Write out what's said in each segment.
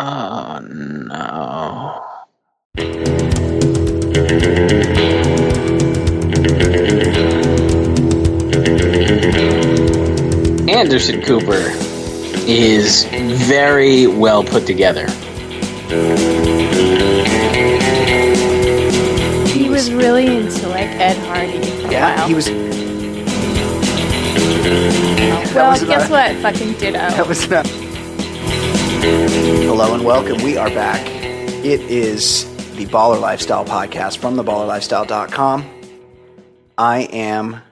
Oh no. Anderson Cooper is very well put together. He was really into like Ed Hardy. For a Yeah, while. he was. Well, was guess about- what? Fucking ditto. That was not. Hello and welcome. We are back. It is the Baller Lifestyle podcast from theballerlifestyle.com. I am,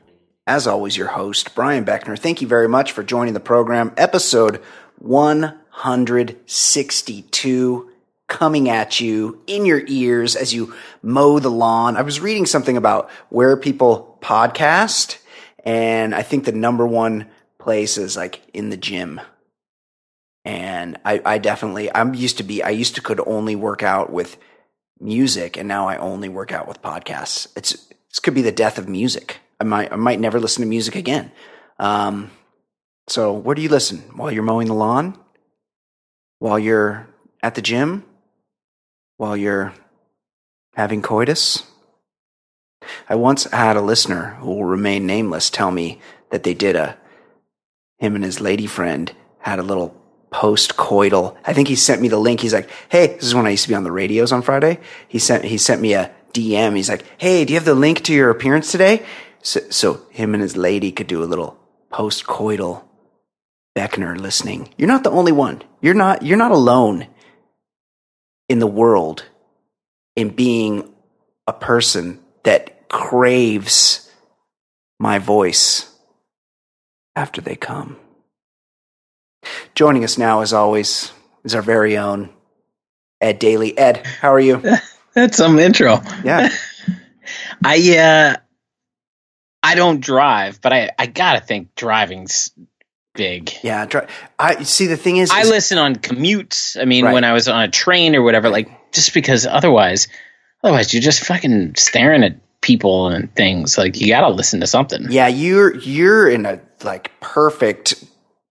as always, your host, Brian Beckner. Thank you very much for joining the program. Episode 162 coming at you in your ears as you mow the lawn. I was reading something about where people podcast, and I think the number one place is like in the gym and I, I definitely i'm used to be i used to could only work out with music and now i only work out with podcasts. It's this could be the death of music. I might i might never listen to music again. Um so where do you listen? While you're mowing the lawn? While you're at the gym? While you're having coitus? I once had a listener who will remain nameless tell me that they did a him and his lady friend had a little post coital. I think he sent me the link. He's like, "Hey, this is when I used to be on the radios on Friday." He sent he sent me a DM. He's like, "Hey, do you have the link to your appearance today?" So, so him and his lady could do a little post coital Beckner listening. You're not the only one. You're not you're not alone in the world in being a person that craves my voice after they come. Joining us now, as always, is our very own Ed Daly. Ed, how are you? That's some intro. Yeah. I uh I don't drive, but I I gotta think driving's big. Yeah. Try, I see. The thing is, I is- listen on commutes. I mean, Right. when I was on a train or whatever, like just because otherwise, otherwise you're just fucking staring at people and things. Like you gotta listen to something. Yeah, you're you're in a like perfect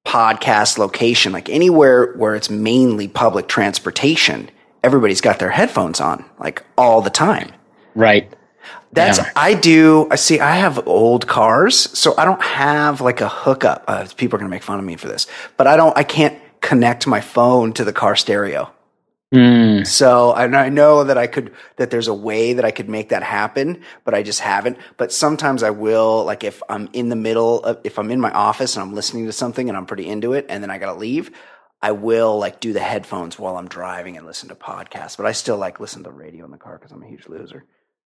podcast location, like anywhere where it's mainly public transportation. Everybody's got their headphones on, like all the time. Right. That's Yeah. I do. I see. I have old cars, so I don't have like a hookup. Uh, people are gonna make fun of me for this, but I don't. I can't connect my phone to the car stereo. Mm. So I, I know that I could that there's a way that I could make that happen, but I just haven't. But sometimes I will. Like if I'm in the middle, of, if I'm in my office and I'm listening to something and I'm pretty into it, and then I gotta leave, I will like do the headphones while I'm driving and listen to podcasts. But I still like listen to the radio in the car because I'm a huge loser.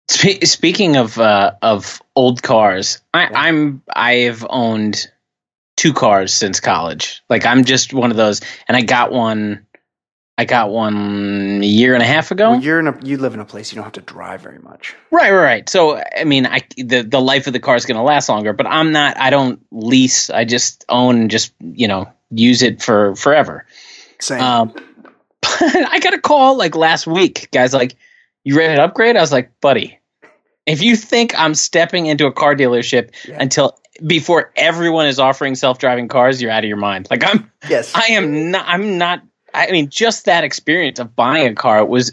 Spe- speaking of uh, of old cars, I, I'm I've owned two cars since college. Like I'm just one of those, and I got one. I got one a year and a half ago. Well, you're in a you live in a place you don't have to drive very much. Right, right, right. So I mean, I the the life of the car is going to last longer, but I'm not. I don't lease. I just own. and Just you know, use it for forever. Same. Um, I got a call like last week. Guys, like, you ready to upgrade? I was like, buddy, if you think I'm stepping into a car dealership Yeah. until before everyone is offering self-driving cars, you're out of your mind. Like I'm, yes. I am not. I'm not. I mean, just that experience of buying a car was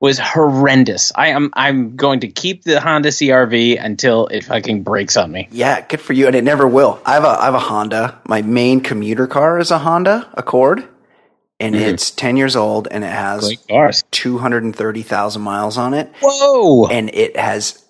was horrendous. I am. I'm going to keep the Honda CRV until it fucking breaks on me. Yeah, good for you, and it never will. I have a I have a Honda. My main commuter car is a Honda Accord, and Mhm. it's ten years old, and it has two hundred and thirty thousand miles on it, Whoa. and it has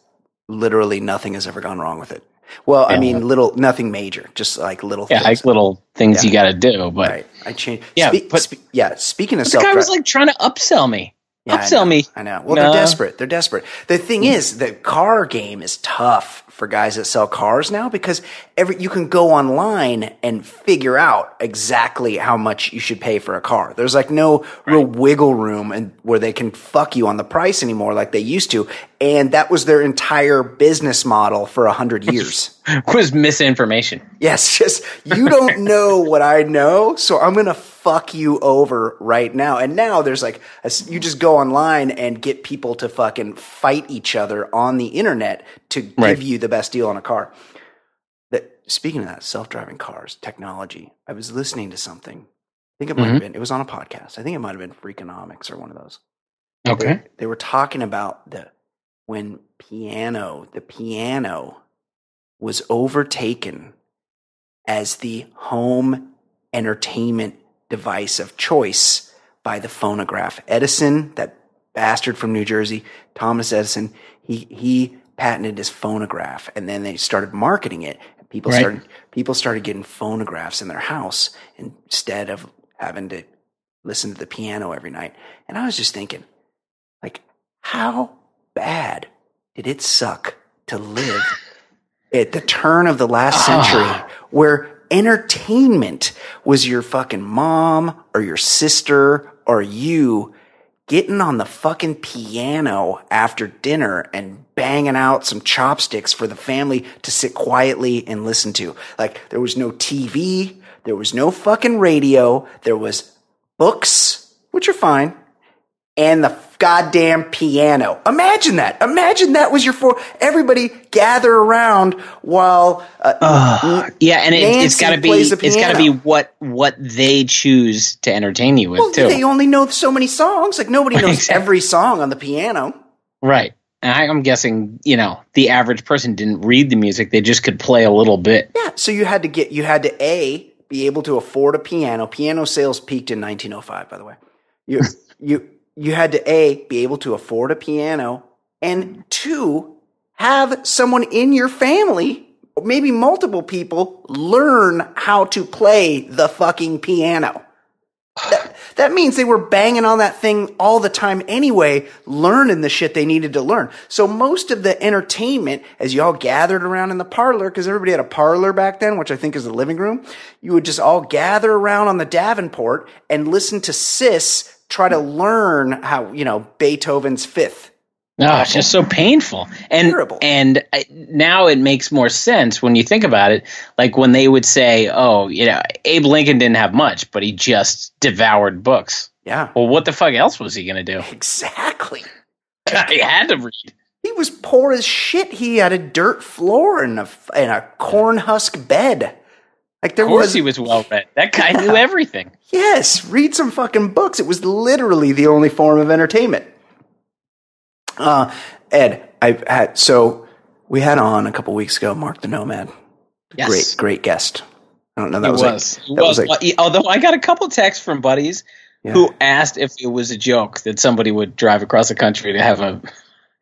literally nothing has ever gone wrong with it. Well, I mean, little nothing major, just like little yeah, things. like little things Yeah. you got to do, but. right. I changed. Yeah, Spe- but- spe- yeah. Speaking of The self, guy was like trying to upsell me. Yeah, I upsell know, me. I know. Well, No. they're desperate. They're desperate. The thing mm. is, the car game is tough for guys that sell cars now because every you can go online and figure out exactly how much you should pay for a car. There's like no real wiggle room and where they can fuck you on the price anymore like they used to. And that was their entire business model for a hundred years. was misinformation. Yes, just you don't know what I know, so I'm gonna fuck you over right now. And now there's like a you just go online and get people to fucking fight each other on the internet to Right. give you the best deal on a car. That speaking of that, self-driving cars, technology. I was listening to something. think it might have mm-hmm. been. It was on a podcast. I think it might have been Freakonomics or one of those. Okay. They, they were talking about the when piano, the piano was overtaken as the home entertainment device of choice by the phonograph. Edison, that bastard from New Jersey, Thomas Edison, he he patented his phonograph and then they started marketing it. People Right. started people started getting phonographs in their house instead of having to listen to the piano every night. And I was just thinking, like, how bad did it suck to live at the turn of the last ah. century where entertainment was your fucking mom or your sister or you getting on the fucking piano after dinner and banging out some chopsticks for the family to sit quietly and listen to. Like there was no TV, there was no fucking radio, there was books, which are fine, and the goddamn piano. Imagine that. Imagine that was your four. Everybody gather around while uh, Yeah, and it, it's Nancy got to be it's got to be what what they choose to entertain you with well, too. they only know so many songs. Like nobody knows Exactly. every song on the piano. Right. And I'm guessing, you know, the average person didn't read the music; they just could play a little bit. Yeah, so you had to get you had to a be able to afford a piano. Piano sales peaked in 1905, by the way. You you you had to a be able to afford a piano, and two have someone in your family, maybe multiple people, learn how to play the fucking piano. That, that means they were banging on that thing all the time anyway, learning the shit they needed to learn. So most of the entertainment, as you all gathered around in the parlor, because everybody had a parlor back then, which I think is the living room, you would just all gather around on the Davenport and listen to Sis try to learn how, you know, Beethoven's fifth. No, it's just so painful. And Terrible. and I, now it makes more sense when you think about it. Like when they would say, "Oh, you know, Abe Lincoln didn't have much, but he just devoured books." Yeah, Well, what the fuck else was he going to do? exactly. he had to read. He was poor as shit. He had a dirt floor and a, and a corn husk bed. Like there Of course, was he was well read. That guy knew everything. Yes, read some fucking books. It was literally the only form of entertainment. Uh, Ed, I had so we had on a couple weeks ago Mark the Nomad. Yes. Great, great guest. I don't know. That was, was. like, that was. was like although I got a couple texts from buddies Yeah. who asked if it was a joke that somebody would drive across the country to have a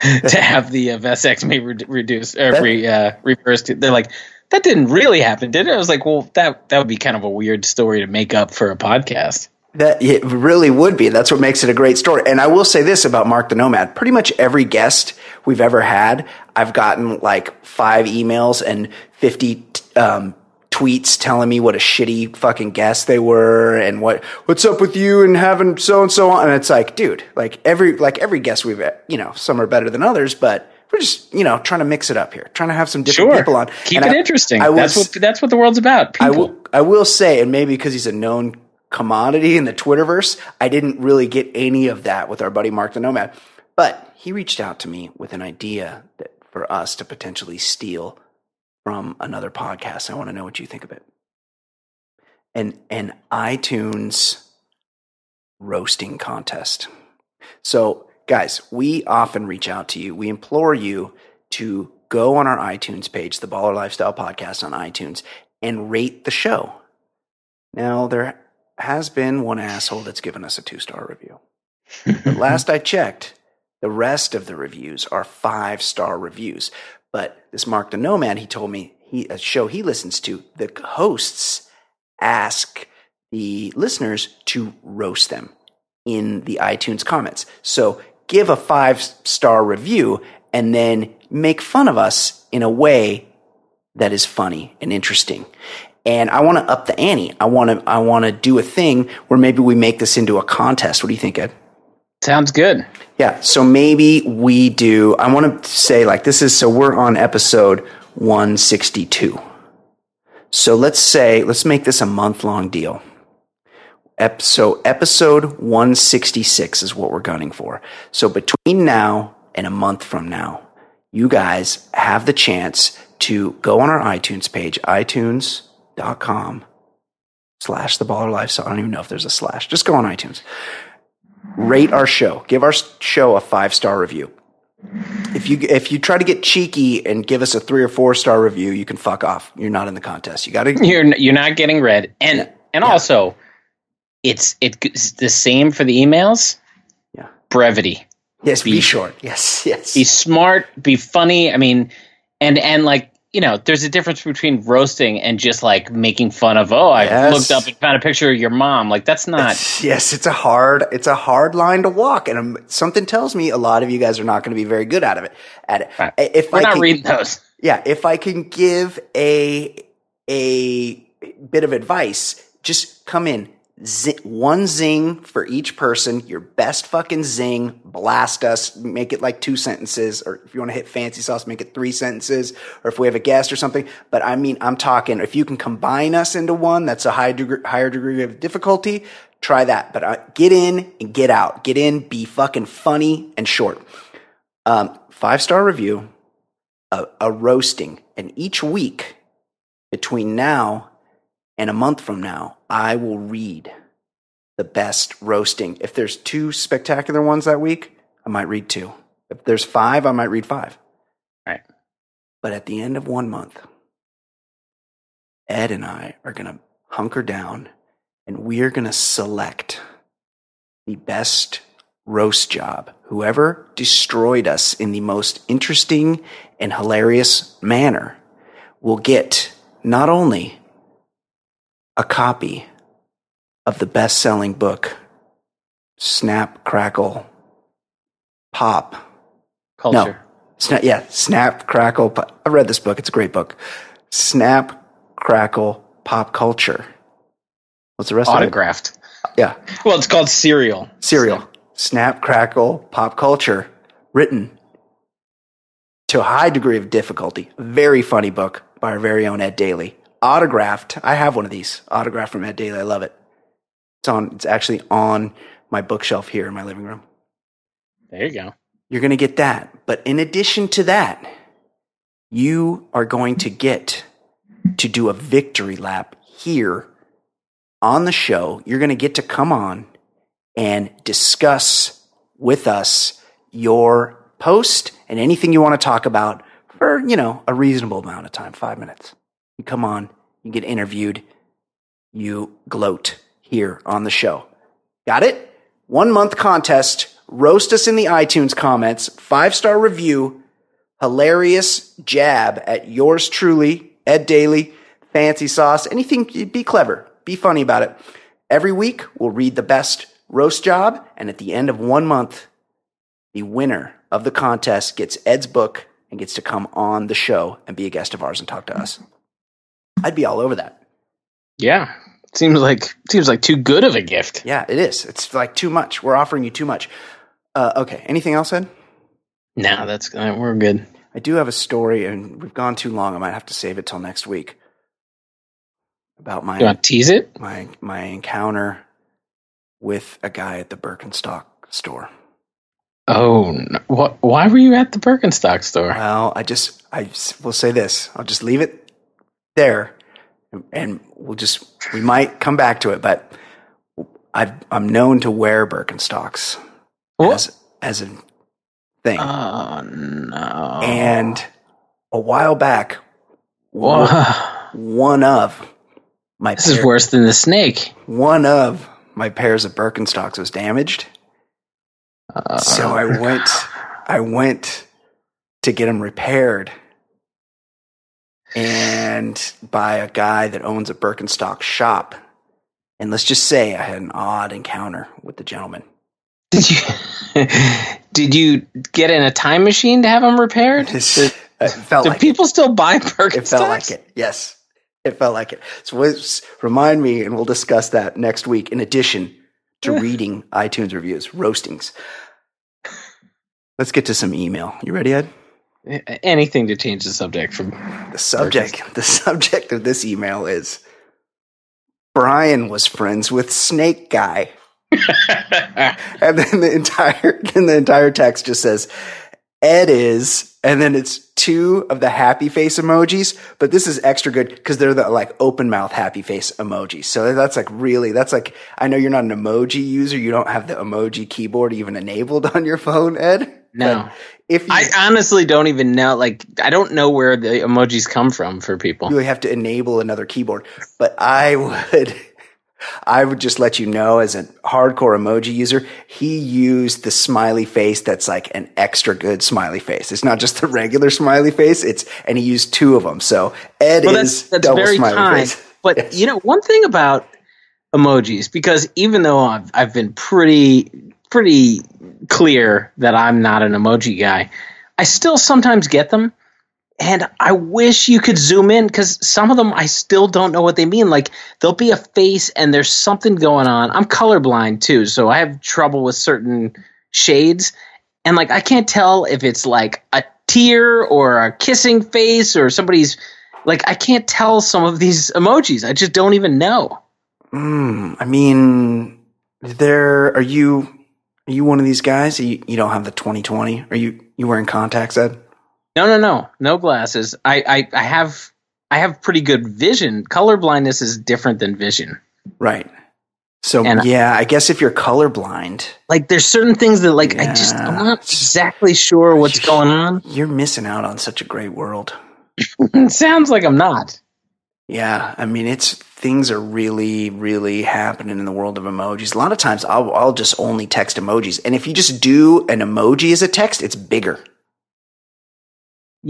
to have the uh, vasectomy re- reduced or That- re, uh, reversed. They're like, that didn't really happen, did it? I was like, well, that that would be kind of a weird story to make up for a podcast. That it really would be. That's what makes it a great story. And I will say this about Mark the Nomad. Pretty much every guest we've ever had, I've gotten like five emails and 50 um, tweets telling me what a shitty fucking guest they were and what, what's up with you and having so and so on. And it's like, dude, like every, like every guest we've, you know, some are better than others, but we're just, you know, trying to mix it up here, trying to have some different Sure, people on. keep And it I- interesting. I that's what that's what the world's about. I will, I will say, and maybe because he's a known commodity in the Twitterverse, I didn't really get any of that with our buddy Mark the Nomad. But he reached out to me with an idea that for us to potentially steal from another podcast. I want to know what you think of it. An an iTunes roasting contest. So, guys, we often reach out to you. We implore you to go on our iTunes page, the Baller Lifestyle Podcast on iTunes, and rate the show. Now, there has been one asshole that's given us a two star review. But last I checked, the rest of the reviews are five star reviews. But this Mark the Nomad, he told me he a show he listens to, the hosts ask the listeners to roast them in the iTunes comments. So give a five star review and then make fun of us in a way that is funny and interesting. And I want to up the ante. I want to I want to do a thing where maybe we make this into a contest. What do you think, Ed? Sounds good. Yeah, so maybe we do. I want to say like this is so we're on episode 162. So let's say let's make this a month long deal. Ep- so episode 166 is what we're gunning for. So between now and a month from now, you guys have the chance to go on our iTunes page, itunes.com slash the baller life. So I don't even know if there's a slash. Just go on iTunes. Rate our show. Give our show a five star review. If you if you try to get cheeky and give us a three or four star review, you can fuck off. You're not in the contest. You got to. You're you're not getting read, and Yeah. and Yeah. also, it's it's the same for the emails. Yeah. brevity. Yes, be Be- short. Yes, yes. Be smart. Be funny. I mean, and and like you know, there's a difference between roasting and just like making fun of. Oh, I Yes. looked up and found a picture of your mom. Like that's not. yes, it's a hard it's a hard line to walk, and um, something tells me a lot of you guys are not going to be very good at it. At it, Right. if We're I not can, reading those. yeah, if I can give a a bit of advice, just come in. Zi- one zing for each person. Your best fucking zing. Blast us. Make it like two sentences, or if you want to hit FanceeSauce, make it three sentences. Or if we have a guest or something. But I mean, I'm talking. If you can combine us into one, that's a high degree, higher degree of difficulty. Try that. But uh, get in and get out. Get in. Be fucking funny and short. Um, five star review a, a roasting. And each week between now and a month from now, I will read the best roasting. If there's two spectacular ones that week, I might read two. If there's five, I might read five. Right. But at the end of one month, Ed and I are going to hunker down and we are going to select the best roast job. Whoever destroyed us in the most interesting and hilarious manner will get not only a copy of the best selling book, Snap, Crackle, Pop. Culture. Snap, yeah, Snap, Crackle. Pop. I've read this book. It's a great book. Snap, Crackle, Pop Culture. What's the rest Autographed. of it? Yeah. Well, it's called Serial. Serial. Snap, Crackle, Pop Culture. Written to a high degree of difficulty. Very funny book by our very own Ed Daly. Autographed. I have one of these. Autographed from Ed Daly. I love it. It's on. It's actually on my bookshelf here in my living room. There you go. You're going to get that. But in addition to that, you are going to get to do a victory lap here on the show. You're going to get to come on and discuss with us your post and anything you want to talk about for, you know, a reasonable amount of time, five minutes. You come on, you get interviewed, you gloat here on the show. Got it? One month contest. Roast us in the iTunes comments. Five star review. Hilarious jab at yours truly, Ed Daly, FanceeSauce. Anything, be clever. Be funny about it. Every week, we'll read the best roast job. And at the end of one month, the winner of the contest gets Ed's book and gets to come on the show and be a guest of ours and talk to us. I'd be all over that. Yeah. Seems like seems like too good of a gift. Yeah, it is. It's like too much. We're offering you too much. Uh, okay. Anything else, Ed? No, that's uh, we're good. I do have a story, and we've gone too long. I might have to save it till next week about my You want to tease it? my my encounter with a guy at the Birkenstock store. Oh, what? Why were you at the Birkenstock store? Well, I just I will say this. I'll just leave it there, and we'll just we might come back to it. But I've, I'm known to wear Birkenstocks as as a thing. Oh no! and a while back, Whoa. one of my this is worse than the snake. one of my pairs of Birkenstocks was damaged. Uh, so I went I went to get them repaired. And by a guy that owns a Birkenstock shop. And let's just say I had an odd encounter with the gentleman. Did you did you get in a time machine to have them repaired? it felt Do like it. people still buy Birkenstocks? It felt like it. Yes. It felt like it. So remind me, and we'll discuss that next week, in addition to reading iTunes reviews, roastings. Let's get to some email. You ready, Ed? Anything to change the subject from The subject, the subject of this email is Brian was friends with Snake Guy. And then the entire then the entire text just says Ed is, and then it's two of the happy face emojis, but this is extra good because they're the like open mouth happy face emojis. So that's like really, that's like, I know you're not an emoji user. You don't have the emoji keyboard even enabled on your phone, Ed. No. If you, I honestly don't even know. Like, I don't know where the emojis come from for people. you would have to enable another keyboard, but I would, I would just let you know as a hardcore emoji user, he used the smiley face that's like an extra good smiley face. It's not just the regular smiley face. It's, and he used two of them. So Ed Well, is that's, that's double very smiley kind. face. But Yes. you know, one thing about emojis, because even though I've I've been pretty pretty clear that I'm not an emoji guy, I still sometimes get them. And I wish you could zoom in because some of them I still don't know what they mean. Like there'll be a face and there's something going on. I'm colorblind too, so I have trouble with certain shades. And like I can't tell if it's like a tear or a kissing face or somebody's like I can't tell some of these emojis. I just don't even know. Mm, I mean, there are you. Are you one of these guys? You, you don't have the 2020. Are you you wearing contacts, Ed? No, no, no, no glasses. I, I, I have, I have pretty good vision. Color blindness is different than vision. Right. So And- yeah, I guess if you're colorblind, Like, there's certain things that, like, I just, I'm not exactly sure what's going on. you're missing out on such a great world. Sounds like I'm not. Yeah, I mean, it's things are really, really happening in the world of emojis. A lot of times, I'll I'll just only text emojis, and if you just do an emoji as a text, it's bigger, which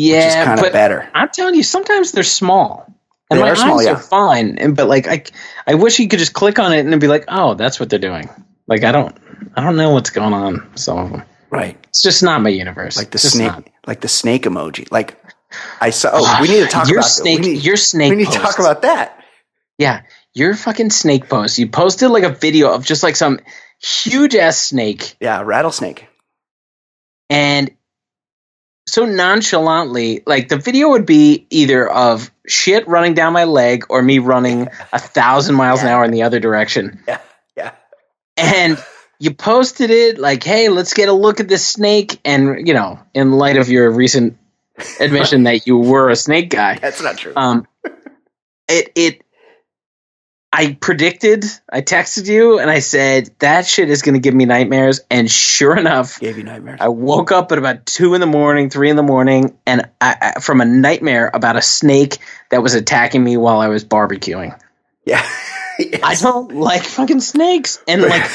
is Yeah, kind of better. I'm telling you, sometimes they're small. And They my are small, eyes yeah. are fine. And, but like, I, I wish you could just click on it and it'd be like, oh, that's what they're doing. Like, I don't, I don't know what's going on. Some of them. Right, It's just not my universe. like the just snake, not. like the snake emoji. Like I saw. Oh, we need to talk your about snake. Need, your snake. we need to talk about that. Yeah, your fucking snake post. You posted like a video of just like some huge ass snake, Yeah, rattlesnake. and so nonchalantly, like the video would be either of shit running down my leg or me running a thousand miles an hour in the other direction. Yeah, yeah. And you posted it like, "Hey, let's get a look at this snake." And you know, in light of your recent admission that you were a snake guy, That's not true. um, it it. I predicted. I texted you and I said that shit is going to give me nightmares. And sure enough, Gave you nightmares. I woke up at about two in the morning, three in the morning, and I, I, from a nightmare about a snake that was attacking me while I was barbecuing. yeah. I don't like fucking snakes, and like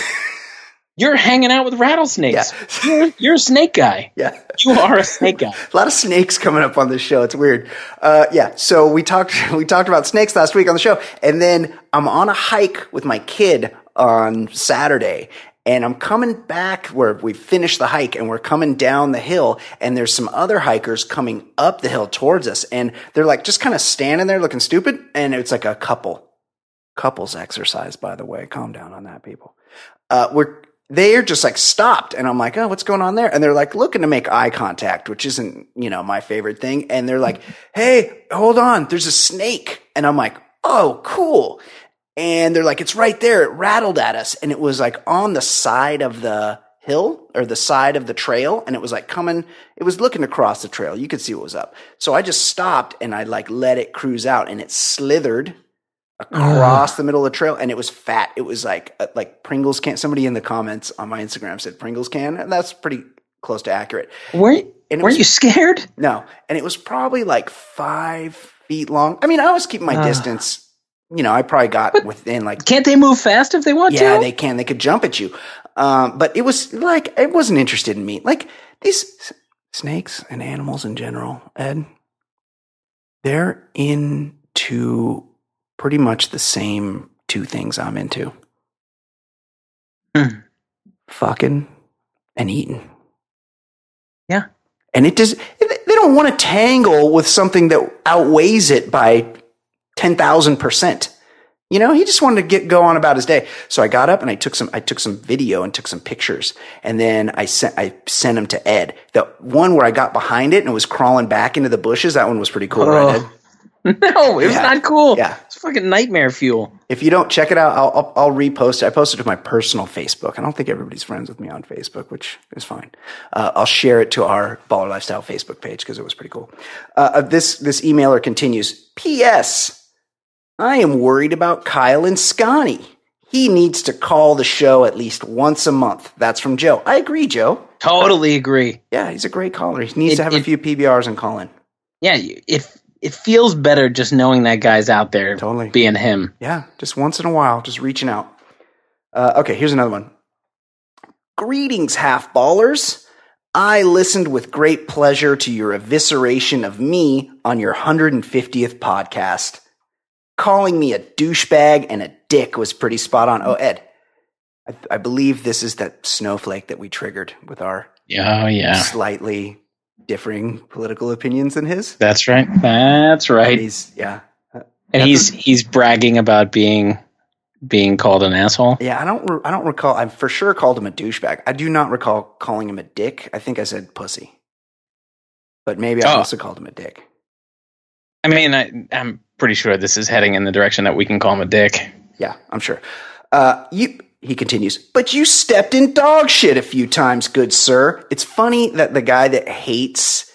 you're hanging out with rattlesnakes. Yeah. You're, you're a snake guy. Yeah. You are a snake guy. A lot of snakes coming up on this show. It's weird. Uh, yeah. So we talked we talked about snakes last week on the show, and then I'm on a hike with my kid on Saturday, and I'm coming back where we finished the hike, and we're coming down the hill, and there's some other hikers coming up the hill towards us, and they're like just kind of standing there looking stupid, and it's like a couple couples exercise, by the way. Calm down on that, people. Uh, we're they're just like stopped, and I'm like, oh, what's going on there? And they're like looking to make eye contact, which isn't you know my favorite thing. And they're like, hey, hold on, there's a snake, and I'm like, oh, cool. And they're like, it's right there. It rattled at us, and it was like on the side of the hill or the side of the trail and it was like coming it was looking across the trail you could see what was up so i just stopped and i like let it cruise out and it slithered across the middle of the trail and it was fat it was like uh, like pringles can somebody in the comments on my instagram said pringles can and that's pretty close to accurate Weren't, And weren't was- you scared? no and it was probably like five feet long i mean i was keeping my distance you know i probably got within like Can't they move fast if they want yeah, to? they can. They could jump at you. Um, but it was like, it wasn't interested in me. Like these s- snakes and animals in general, Ed, they're into pretty much the same two things I'm into Hmm. fucking and eating. Yeah. And it does, they don't want to tangle with something that outweighs it by 10,000%. You know, he just wanted to get go on about his day. So I got up and I took some I took some video and took some pictures. And then I sent I sent them to Ed. The one where I got behind it and it was crawling back into the bushes, that one was pretty cool, right, Ed? No, it was Yeah. not cool. Yeah. It's fucking nightmare fuel. If you don't check it out, I'll, I'll, I'll repost it. I posted it to my personal Facebook. I don't think everybody's friends with me on Facebook, which is fine. Uh, I'll share it to our Baller Lifestyle Facebook page because it was pretty cool. Uh, uh, this this emailer continues. P.S. I am worried about Kyle and Scotty. He needs to call the show at least once a month. That's from Joe. I agree, Joe. Totally agree. Yeah, he's a great caller. He needs It- to have a few PBRs and call in. Yeah, it it feels better just knowing that guy's out there Totally. being him. Yeah, just once in a while, just reaching out. Uh, okay, here's another one. Greetings, half ballers. I listened with great pleasure to your evisceration of me on your 150th podcast. Calling me a douchebag and a dick was pretty spot on. Oh, Ed, I, I believe this is that snowflake that we triggered with our Oh yeah, slightly differing political opinions than his. that's right. That's right. He's, yeah. And he's he's bragging about being being called an asshole. Yeah, I don't. Re- I don't recall. I for sure called him a douchebag. I do not recall calling him a dick. I think I said pussy, but maybe I Oh. also called him a dick. I mean, I, I'm pretty sure this is heading in the direction that we can call him a dick. Yeah, I'm sure. Uh, you. He continues, but you stepped in dog shit a few times, good sir. It's funny that the guy that hates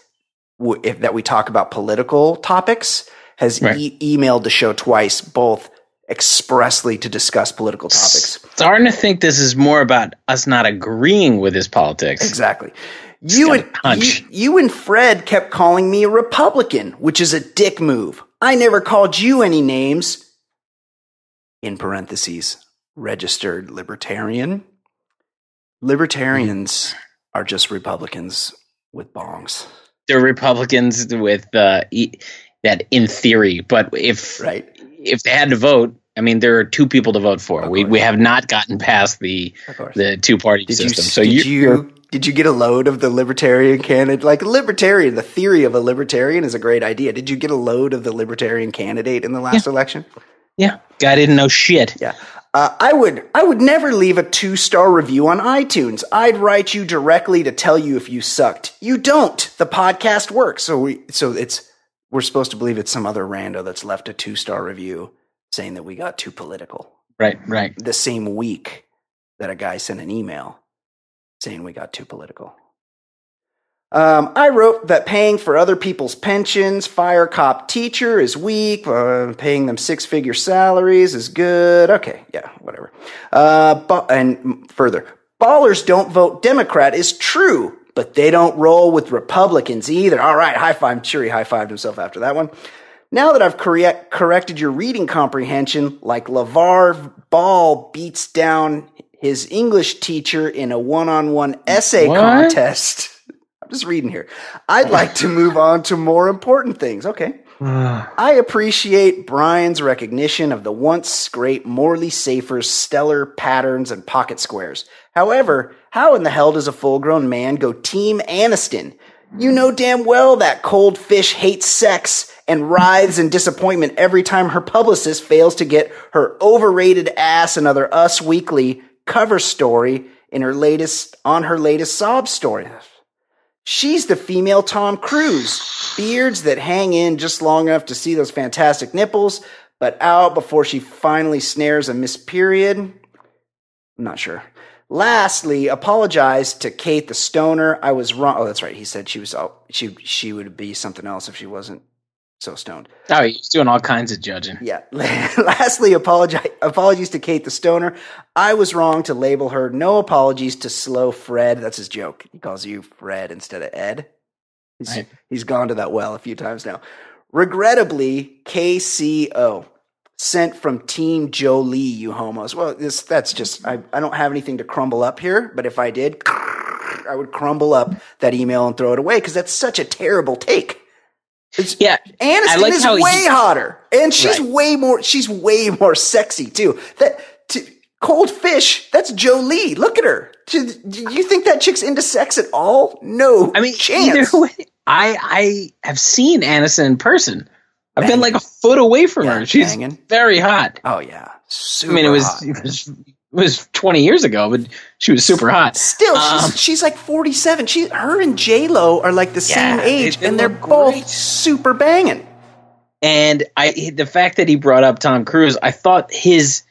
w- if, that we talk about political topics has Right. e- emailed the show twice, both expressly to discuss political topics. Starting to think this is more about us not agreeing with his politics. Exactly. You and you, you and Fred kept calling me a Republican, which is a dick move. I never called you any names. In parentheses, registered libertarian. Libertarians are just Republicans with bongs, They're Republicans with uh, e- that in theory, but if right? if they had to vote, I mean, there are two people to vote for. We we have not gotten past the the two party did you, system. so did you, you did you get a load of the libertarian candidate? Like libertarian, the theory of a libertarian is a great idea. Did you get a load of the libertarian candidate in the last election? yeah, guy didn't know shit. Yeah. Uh, I would I would never leave a two star review on iTunes. I'd write you directly to tell you if you sucked. You don't. The podcast works. So we so it's we're supposed to believe it's some other rando that's left a two star review saying that we got too political. Right, right. The same week that a guy sent an email saying we got too political. Um, I wrote that paying for other people's pensions, fire cop teacher is weak. Uh, paying them six figure salaries is good. Okay, yeah, whatever. Uh, bu- and further, ballers don't vote Democrat is true, but they don't roll with Republicans either. All right, high five. He high fived himself after that one. Now that I've correct, corrected your reading comprehension, like LeVar Ball beats down his English teacher in a one on one essay What? contest. Just reading here. I'd like to move on to more important things. Okay. Ah. I appreciate Brian's recognition of the once great Morley Safer's stellar patterns and pocket squares. However, how in the hell does a full grown man go Team Aniston? You know damn well that cold fish hates sex and writhes in disappointment every time her publicist fails to get her overrated ass another Us Weekly cover story in her latest on her latest sob story. She's the female Tom Cruise. Beards that hang in just long enough to see those fantastic nipples, but out before she finally snares a miss period. I'm not sure. Lastly, apologize to Kate the stoner. I was wrong. Oh, that's right. He said she was oh, she she would be something else if she wasn't so stoned. Oh, he's doing all kinds of judging. Yeah. Lastly, apologize, apologies to Kate the Stoner. I was wrong to label her. No apologies to Slow Fred. That's his joke. He calls you Fred instead of Ed. He's, Right. he's gone to that well a few times now. Regrettably, KCO. Sent from Team Jolie, you homos. Well, this that's just I, I don't have anything to crumble up here, but if I did, I would crumble up that email and throw it away because that's such a terrible take. It's, Yeah, Aniston like is how he- way hotter, and she's Right. way more. She's way more sexy too. That cold fish. That's Jolie. Look at her. Do do you think that chick's into sex at all? No. I mean, chance. either way, I I have seen Aniston in person. I've been like a foot away from Yeah, her. She's banging. very hot. Oh yeah, super I mean, it was, hot. it was was 20 years ago, but she was super hot. Still, Um, she's, she's like forty-seven. She, her and J Lo are like the Yeah, same they- age, they and they're both great. super banging. And I the fact that he brought up Tom Cruise, I thought his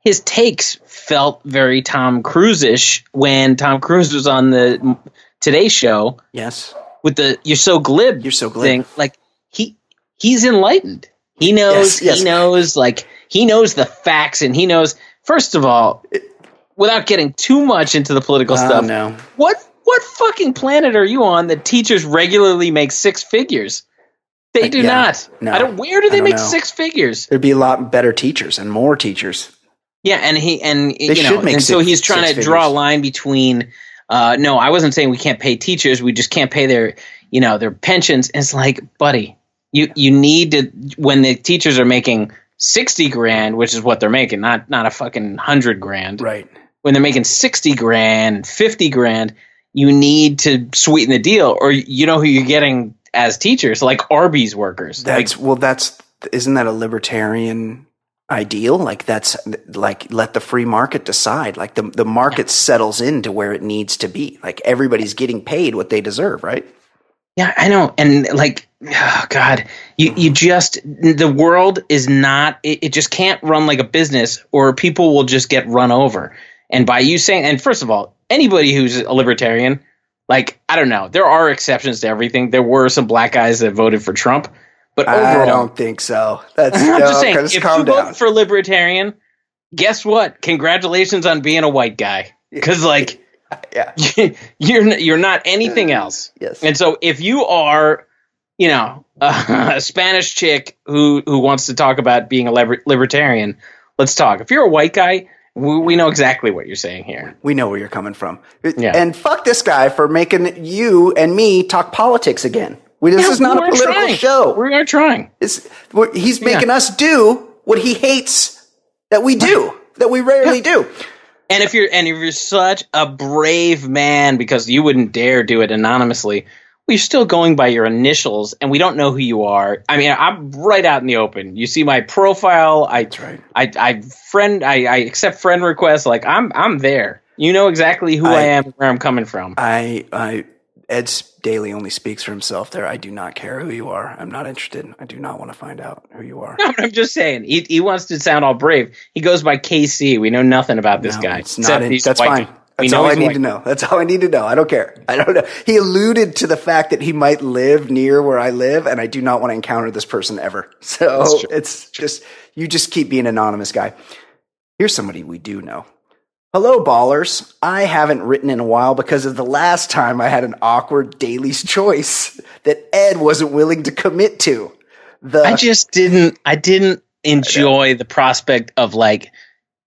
his takes felt very Tom Cruise-ish when Tom Cruise was on the Today Show Yes. with the "You're so glib" You're so glib. thing. Like he he's enlightened. He knows. Yes, yes. He knows. Like he knows the facts, and he knows. First of all, without getting too much into the political Oh, stuff, no. what what fucking planet are you on that teachers regularly make six figures? They do Uh, yeah, not. no, I don't. Where do they make know. six figures? There'd be a lot better teachers and more teachers. Yeah, and he and you know, and so he's trying to six draw a line between. Uh, no, I wasn't saying we can't pay teachers. We just can't pay their, you know, their pensions. And it's like, buddy, you you need to when the teachers are making sixty grand, which is what they're making, not not a fucking hundred grand. Right. When they're making sixty grand, fifty grand, you need to sweeten the deal, or you know who you're getting as teachers, like Arby's workers. Like, That's well. That's isn't that a libertarian ideal? Like that's like let the free market decide. Like the the market settles into where it needs to be. Like everybody's getting paid what they deserve. Right. Yeah, I know. And like, oh God, you, you just, the world is not, it, it just can't run like a business or people will just get run over. And by you saying, and first of all, anybody who's a libertarian, like, I don't know, there are exceptions to everything. There were some black guys that voted for Trump, but overall, I don't think so. That's I'm no, just saying, if you down. vote for libertarian, guess what? Congratulations on being a white guy. Because, like, yeah. you're you're not anything else. Yes. And so if you are, you know, a Spanish chick who who wants to talk about being a libertarian, let's talk. If you're a white guy, we, we know exactly what you're saying here. We know where you're coming from. Yeah. And fuck this guy for making you and me talk politics again. We, this Yeah, is not a political trying. show. We are trying. It's, he's making us do what he hates that we do, that we rarely do. And if you're and if you're such a brave man because you wouldn't dare do it anonymously, you're still going by your initials, and we don't know who you are. I mean, I'm right out in the open. You see my profile. I right. I, I friend. I, I accept friend requests. Like I'm I'm there. You know exactly who I, I- am, where I'm coming from. I, I, Ed Daly only speaks for himself there. I do not care who you are. I'm not interested. I do not want to find out who you are. No, I'm just saying. He, he wants to sound all brave. He goes by KC. We know nothing about this No, guy. It's not in, that's fine. We That's all I need white. to know. That's all I need to know. I don't care. I don't know. He alluded to the fact that he might live near where I live, and I do not want to encounter this person ever. So it's just you just keep being anonymous guy. Here's somebody we do know. Hello, ballers. I haven't written in a while because of the last time I had an awkward Daly's choice that Ed wasn't willing to commit to. The I just didn't. I didn't enjoy the prospect of like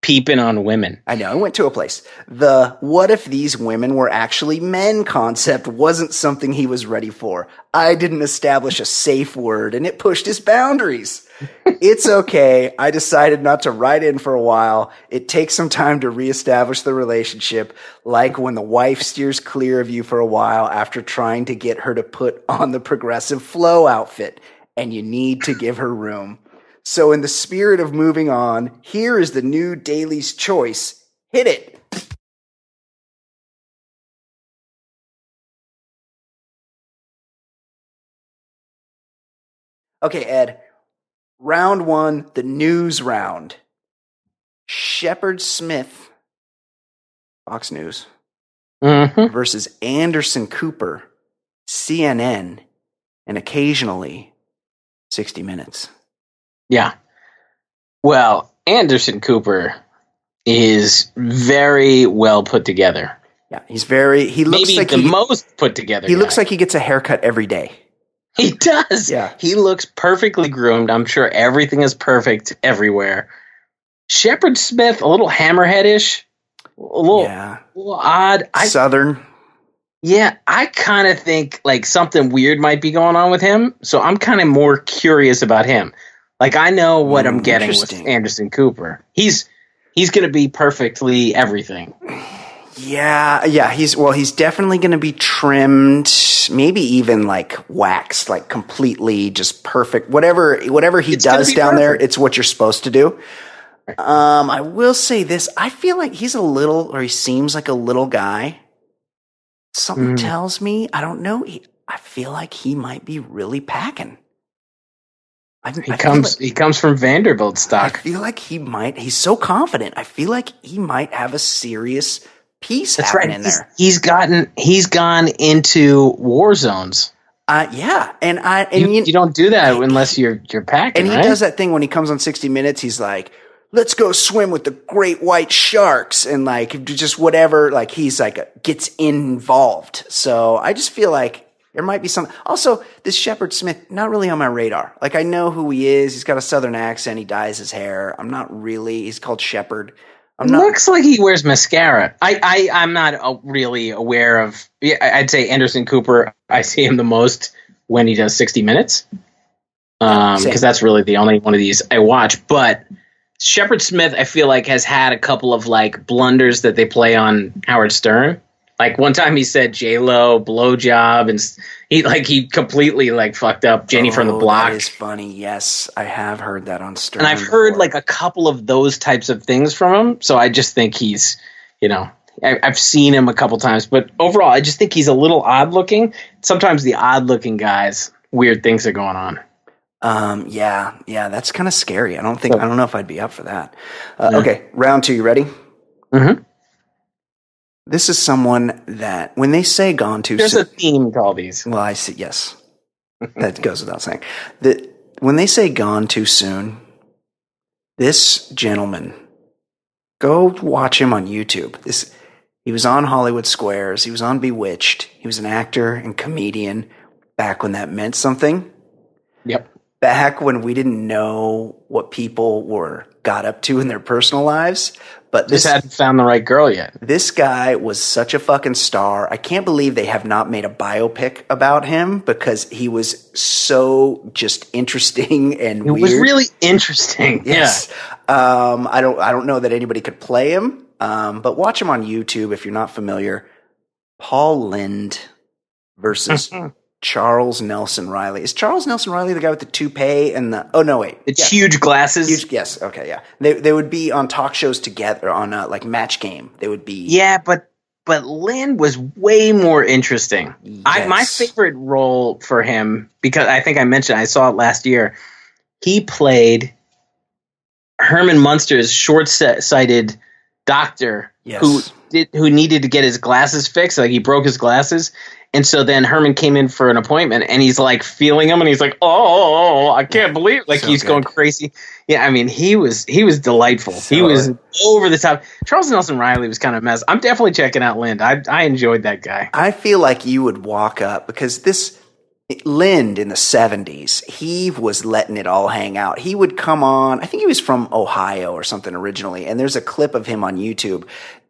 peeping on women. I know. I went to a place. The what if these women were actually men concept wasn't something he was ready for. I didn't establish a safe word and it pushed his boundaries. it's okay. I decided not to write in for a while. It takes some time to reestablish the relationship, like when the wife steers clear of you for a while after trying to get her to put on the Progressive Flo outfit, and you need to give her room. So, in the spirit of moving on, here is the new Daly's Choice. Hit it. Okay, Ed. Round one, the news round. Shepard Smith, Fox News, Mm-hmm. versus Anderson Cooper, CNN, and occasionally 60 Minutes. Yeah. Well, Anderson Cooper is very well put together. Yeah, he's very. He looks Maybe like the he, most put together. he guy. looks like he gets a haircut every day. he does. Yeah. He looks perfectly groomed. I'm sure everything is perfect everywhere. Shepard Smith, a little hammerheadish, a little, yeah, a little odd. I Southern. Yeah, I kind of think like something weird might be going on with him. So I'm kind of more curious about him. Like I know what I'm Mm, getting with. Anderson Cooper. He's he's going to be perfectly everything. Yeah, yeah. He's well. He's definitely going to be trimmed. Maybe even like waxed, like completely just perfect. Whatever, whatever he It's does down there, it's what you're supposed to do. Um, I will say this. I feel like he's a little, or he seems like a little guy. Something Mm. tells me, I don't know. He, I feel like he might be really packing. I, He I comes like, he comes from Vanderbilt stock. I feel like he might. He's so confident. I feel like he might have a serious piece That's right. happening He's, there. he's gotten he's gone into war zones. Uh, yeah, and I and You, you, you don't do that unless you're you're packing, and he right? does that thing when he comes on 60 Minutes. He's like, "Let's go swim with the great white sharks," and like just whatever. Like he's like gets involved. So I just feel like there might be some. Also, this Shepard Smith not really on my radar. Like I know who he is. He's got a southern accent. He dyes his hair. I'm not really. He's called Shepard. I'm not. Looks like he wears mascara. I, I I'm not uh, really aware of. I'd say Anderson Cooper. I see him the most when he does 60 Minutes, um, because that's really the only one of these I watch. But Shepard Smith, I feel like has had a couple of like blunders that they play on Howard Stern. Like one time he said J Lo blowjob, and he like he completely like fucked up Jenny from the Oh, Block. That is funny. Yes, I have heard that on Stern. and I've heard like a couple of those types of things from him. So I just think he's, you know, I, I've seen him a couple times, but overall, I just think he's a little odd looking. Sometimes the odd looking guys, weird things are going on. Um, yeah, yeah, that's kind of scary. I don't think I don't know if I'd be up for that. Uh, Yeah. Okay, round two. You ready? Mhm. This is someone that when they say gone too There's soon. a theme to all these. well, I see. Yes, that goes without saying. That when they say gone too soon, this gentleman, go watch him on YouTube. This he was on Hollywood Squares. He was on Bewitched. He was an actor and comedian back when that meant something Yep. back when we didn't know what people were got up to in their personal lives. But Just this hadn't found the right girl yet. this guy was such a fucking star. I can't believe they have not made a biopic about him because he was so just interesting and It weird. was really interesting. Yes. Um, I don't I don't know that anybody could play him. Um, but watch him on YouTube if you're not familiar. Paul Lynde versus Yeah. Charles Nelson Reilly. Is Charles Nelson Reilly the guy with the toupee and the? Oh no, wait. It's Yeah. huge glasses. Huge, yes. Okay. Yeah. They they would be on talk shows together on uh, like Match Game. They would be. Yeah, but but Lynde was way more interesting. I, my favorite role for him because I think I mentioned I saw it last year. He played Herman Munster's short-sighted doctor Yes. who did who needed to get his glasses fixed. Like he broke his glasses, and so then Herman came in for an appointment, and he's like feeling him, and he's like, "Oh, I can't believe!" Like So he's good. going crazy. Yeah, I mean, he was he was delightful. he was over the top. Charles Nelson Reilly was kind of a mess. I'm definitely checking out Lynde. I I enjoyed that guy. I feel like you would walk up because this Lynde in the 70s, he was letting it all hang out. He would come on, I think he was from Ohio or something originally, and there's a clip of him on YouTube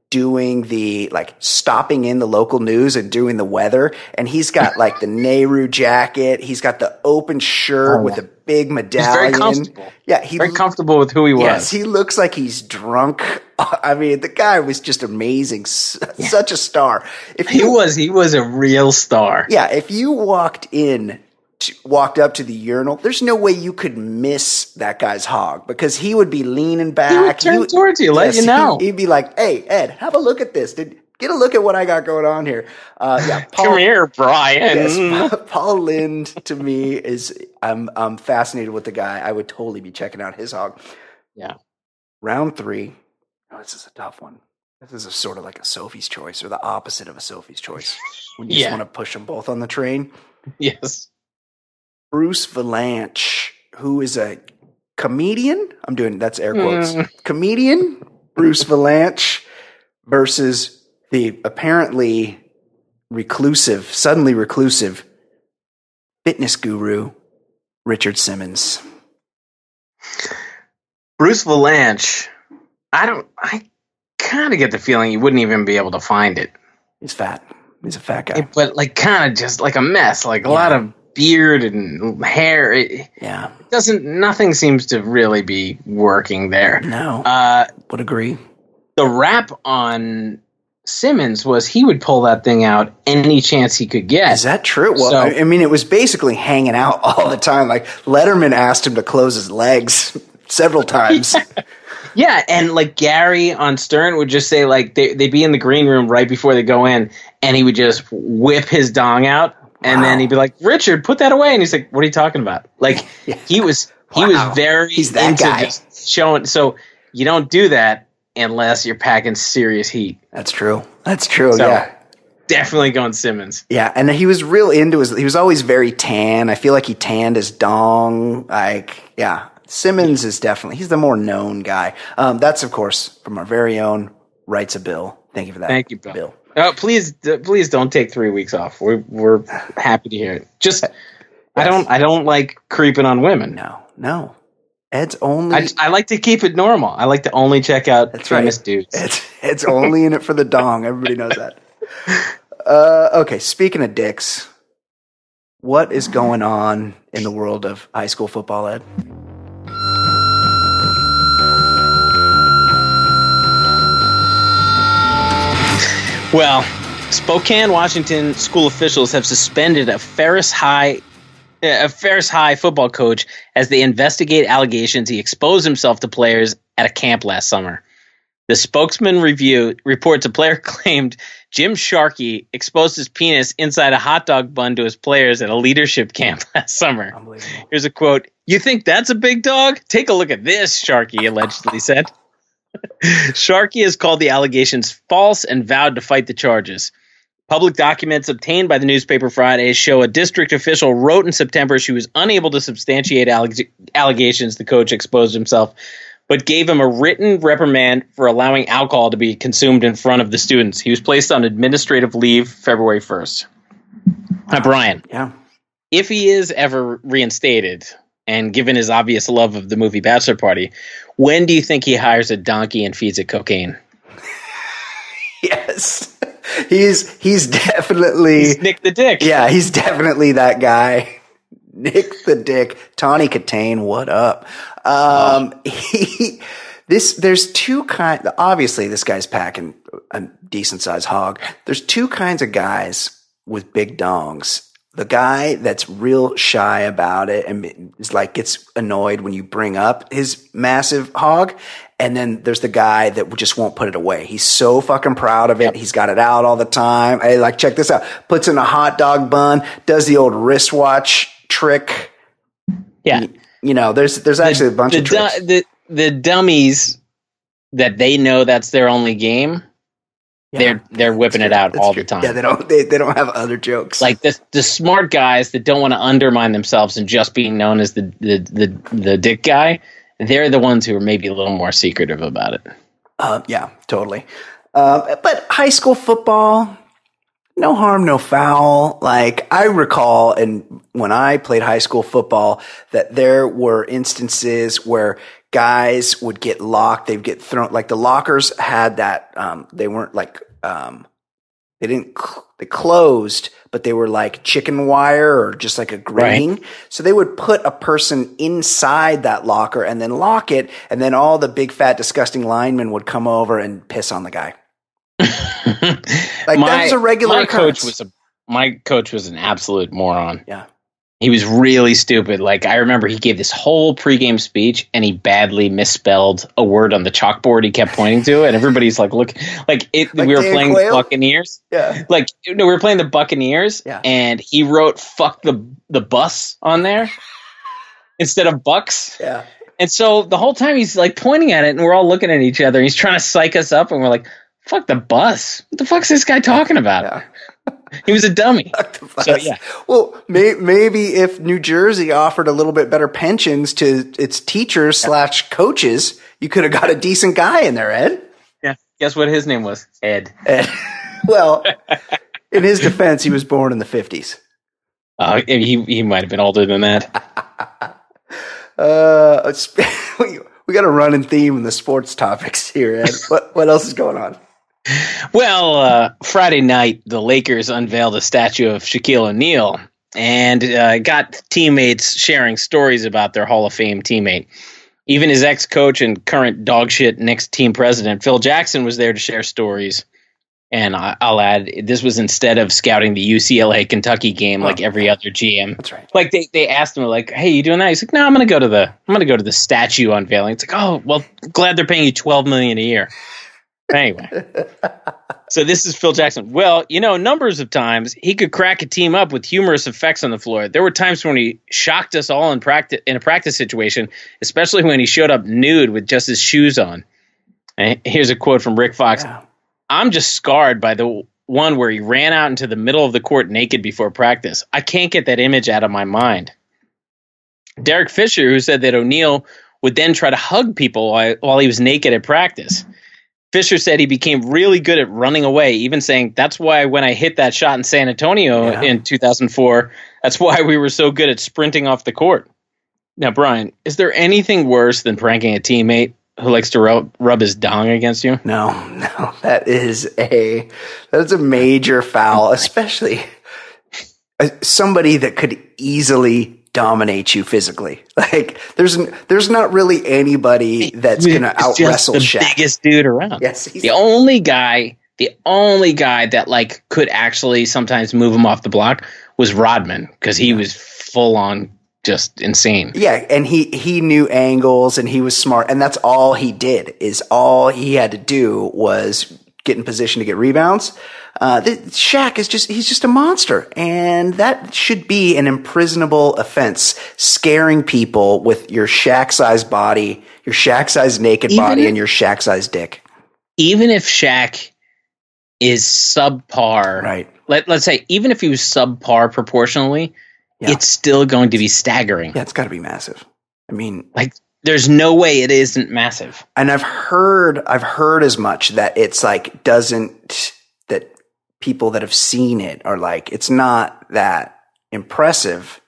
doing the like stopping in the local news and doing the weather and he's got like the Nehru jacket he's got the open shirt Oh, with yeah. a big medallion very comfortable. yeah he's Very comfortable with who he was. Yes, he looks like he's drunk. I mean, the guy was just amazing, S- such a star. If he you, was he was a real star. yeah, if you walked in, to, walked up to the urinal, there's no way you could miss that guy's hog because he would be leaning back. He would turn towards you, let you he- know. He'd, be like, "Hey, Ed, have a look at this. Did, get a look at what I got going on here." Uh, yeah, Paul, Come here, Brian. Yes, Paul Lynde to me is I'm I'm fascinated with the guy. I would totally be checking out his hog. Yeah. Round three. Oh, this is a tough one. This is a sort of like a Sophie's choice or the opposite of a Sophie's choice. When you Yeah. just want to push them both on the train. Yes. Bruce Vilanch, who is a comedian. I'm doing that's air quotes. Mm. Comedian Bruce Vilanch versus the apparently reclusive, suddenly reclusive fitness guru Richard Simmons. Bruce Vilanch. I don't. I kind of get the feeling you wouldn't even be able to find it. He's fat. He's a fat guy. but like kind of just like a mess, like a Yeah. lot of beard and hair. It Yeah. doesn't. Nothing seems to really be working there. No. Uh, would agree. the rap on Simmons was he would pull that thing out any chance he could get. Is that true? Well, So- I I mean, it was basically hanging out all the time. Like Letterman asked him to close his legs several times. Yeah, and like Gary on Stern would just say like they they'd be in the green room right before they go in, and he would just whip his dong out, and Wow. then he'd be like, "Richard, put that away," and he's like, "What are you talking about?" Like Yeah. he was He Wow. was very He's that into guy. showing. So you don't do that unless you're packing serious heat. That's true. That's true. So- yeah. Definitely going Simmons. Yeah, and he was real into his. He was always very tan. I feel like he tanned his dong. Like, yeah, Simmons is definitely he's the more known guy. Um, that's of course from our very own writes a bill. Thank you for that. Thank you, Bill. Oh, please, d- please don't take three weeks off. We're we're happy to hear it. Just, I don't, I don't like creeping on women. No, no, Ed's only. I, I like to keep it normal. I like to only check out That's famous right. dudes. It's it's only in it for the dong. Everybody knows that. Uh, okay, speaking of dicks, what is going on in the world of high school football, Ed? Well, Spokane, Washington school officials have suspended a Ferris High a Ferris High football coach as they investigate allegations he exposed himself to players at a camp last summer. The spokesman review reports a player claimed Jim Sharkey exposed his penis inside a hot dog bun to his players at a leadership camp last summer. Here's a quote. You think that's a big dog? Take a look at this, Sharkey allegedly said. Sharkey has called the allegations false and vowed to fight the charges. Public documents obtained by the newspaper Friday show a district official wrote in September she was unable to substantiate alleg- allegations the coach exposed himself, but gave him a written reprimand for allowing alcohol to be consumed in front of the students. He was placed on administrative leave February 1st. Now, Brian, Yeah. if he is ever reinstated and given his obvious love of the movie Bachelor Party, when do you think he hires a donkey and feeds it cocaine? Yes. He's he's definitely He's Nick the Dick. yeah, he's definitely that guy. Nick the Dick, Tawny Kitaen, what up? Um he this there's two kind obviously this guy's packing a decent sized hog. There's two kinds of guys with big dongs. The guy that's real shy about it and is like gets annoyed when you bring up his massive hog. And then there's the guy that just won't put it away. He's so fucking proud of it. He's got it out all the time. Hey, like, check this out. Puts in a hot dog bun, does the old wristwatch trick. Yeah. You know, there's there's actually a bunch the, of tricks. the, the dummies that they know that's their only game, they're they're whipping it out That's all true. the time. Yeah, they don't they, they don't have other jokes. like the the smart guys that don't want to undermine themselves and just being known as the the the, the dick guy, they're the ones who are maybe a little more secretive about it. Uh, yeah, totally. Uh, but high school football, no harm, no foul. Like I recall, and when I played high school football, that there were instances where guys would get locked. They'd get thrown. Like the lockers had that. Um, they weren't like. Um, they didn't. Cl- they closed, but they were like chicken wire or just like a grating. So they would put a person inside that locker and then lock it, and then all the big fat disgusting linemen would come over and piss on the guy. Like that was a regular my occurrence. coach was a my coach was an absolute moron. Yeah. He was really stupid. Like I remember he gave this whole pregame speech and he badly misspelled a word on the chalkboard he kept pointing to and everybody's like look like it Like we were Dan playing Quayle? the Buccaneers. Yeah. Like no, we were playing the Buccaneers Yeah. and he wrote fuck the the bus on there instead of bucks. Yeah. And so the whole time he's like pointing at it and we're all looking at each other. He's trying to psych us up and we're like, fuck the bus. What the fuck's this guy talking about? Yeah. He was a dummy. So, yeah. Well, may, maybe if New Jersey offered a little bit better pensions to its teachers slash coaches, you could have got a decent guy in there, Ed. Yeah. Guess what his name was? Ed. Ed. well, in his defense, he was born in the fifties. Uh, he he might have been older than that. Uh, we, we got a running theme in the sports topics here, Ed. what what else is going on? Well, uh, Friday night, the Lakers unveiled a statue of Shaquille O'Neal and uh, got teammates sharing stories about their Hall of Fame teammate. Even his ex coach and current dogshit Knicks team president, Phil Jackson, was there to share stories. And I, I'll add, this was instead of scouting the UCLA Kentucky game like every other GM. That's right. Like they, they asked him like, "Hey, you doing that?" He's like, "No, I'm gonna go to the I'm gonna go to the statue unveiling." It's like, "Oh, well, glad they're paying you twelve million a year." Anyway, so this is Phil Jackson. Well, you know, numbers of times he could crack a team up with humorous effects on the floor. There were times when he shocked us all in practice in a practice situation, especially when he showed up nude with just his shoes on. And here's a quote from Rick Fox. Yeah. I'm just scarred by the one where he ran out into the middle of the court naked before practice. I can't get that image out of my mind. Derek Fisher, who said that O'Neal would then try to hug people while, while he was naked at practice. Fisher said he became really good at running away, even saying, That's why when I hit that shot in San Antonio Yeah. in 2004, that's why we were so good at sprinting off the court. Now, Brian, is there anything worse than pranking a teammate who likes to rub, rub his dong against you? No, no, that is a that's a major foul, especially uh, somebody that could easily dominate you physically. Like there's there's not really anybody that's going to out wrestle the Shaq. biggest dude around. Yes, he's the only guy, the only guy that like could actually sometimes move him off the block was Rodman because he was full on just insane. Yeah, and he he knew angles and he was smart, and that's all he did. Is all he had to do was get in position to get rebounds. Uh, the, Shaq is just he's just a monster, and that should be an imprisonable offense. Scaring people with your Shaq sized body, your Shaq sized naked Even body, if- and your Shaq sized dick. Even if Shaq is subpar, Right. Let let's say even if he was subpar proportionally, Yeah. it's still going to be staggering. Yeah, it's got to be massive. I mean, Like there's no way it isn't massive. and I've heard I've heard as much that it's like doesn't that people that have seen it are like it's not that impressive.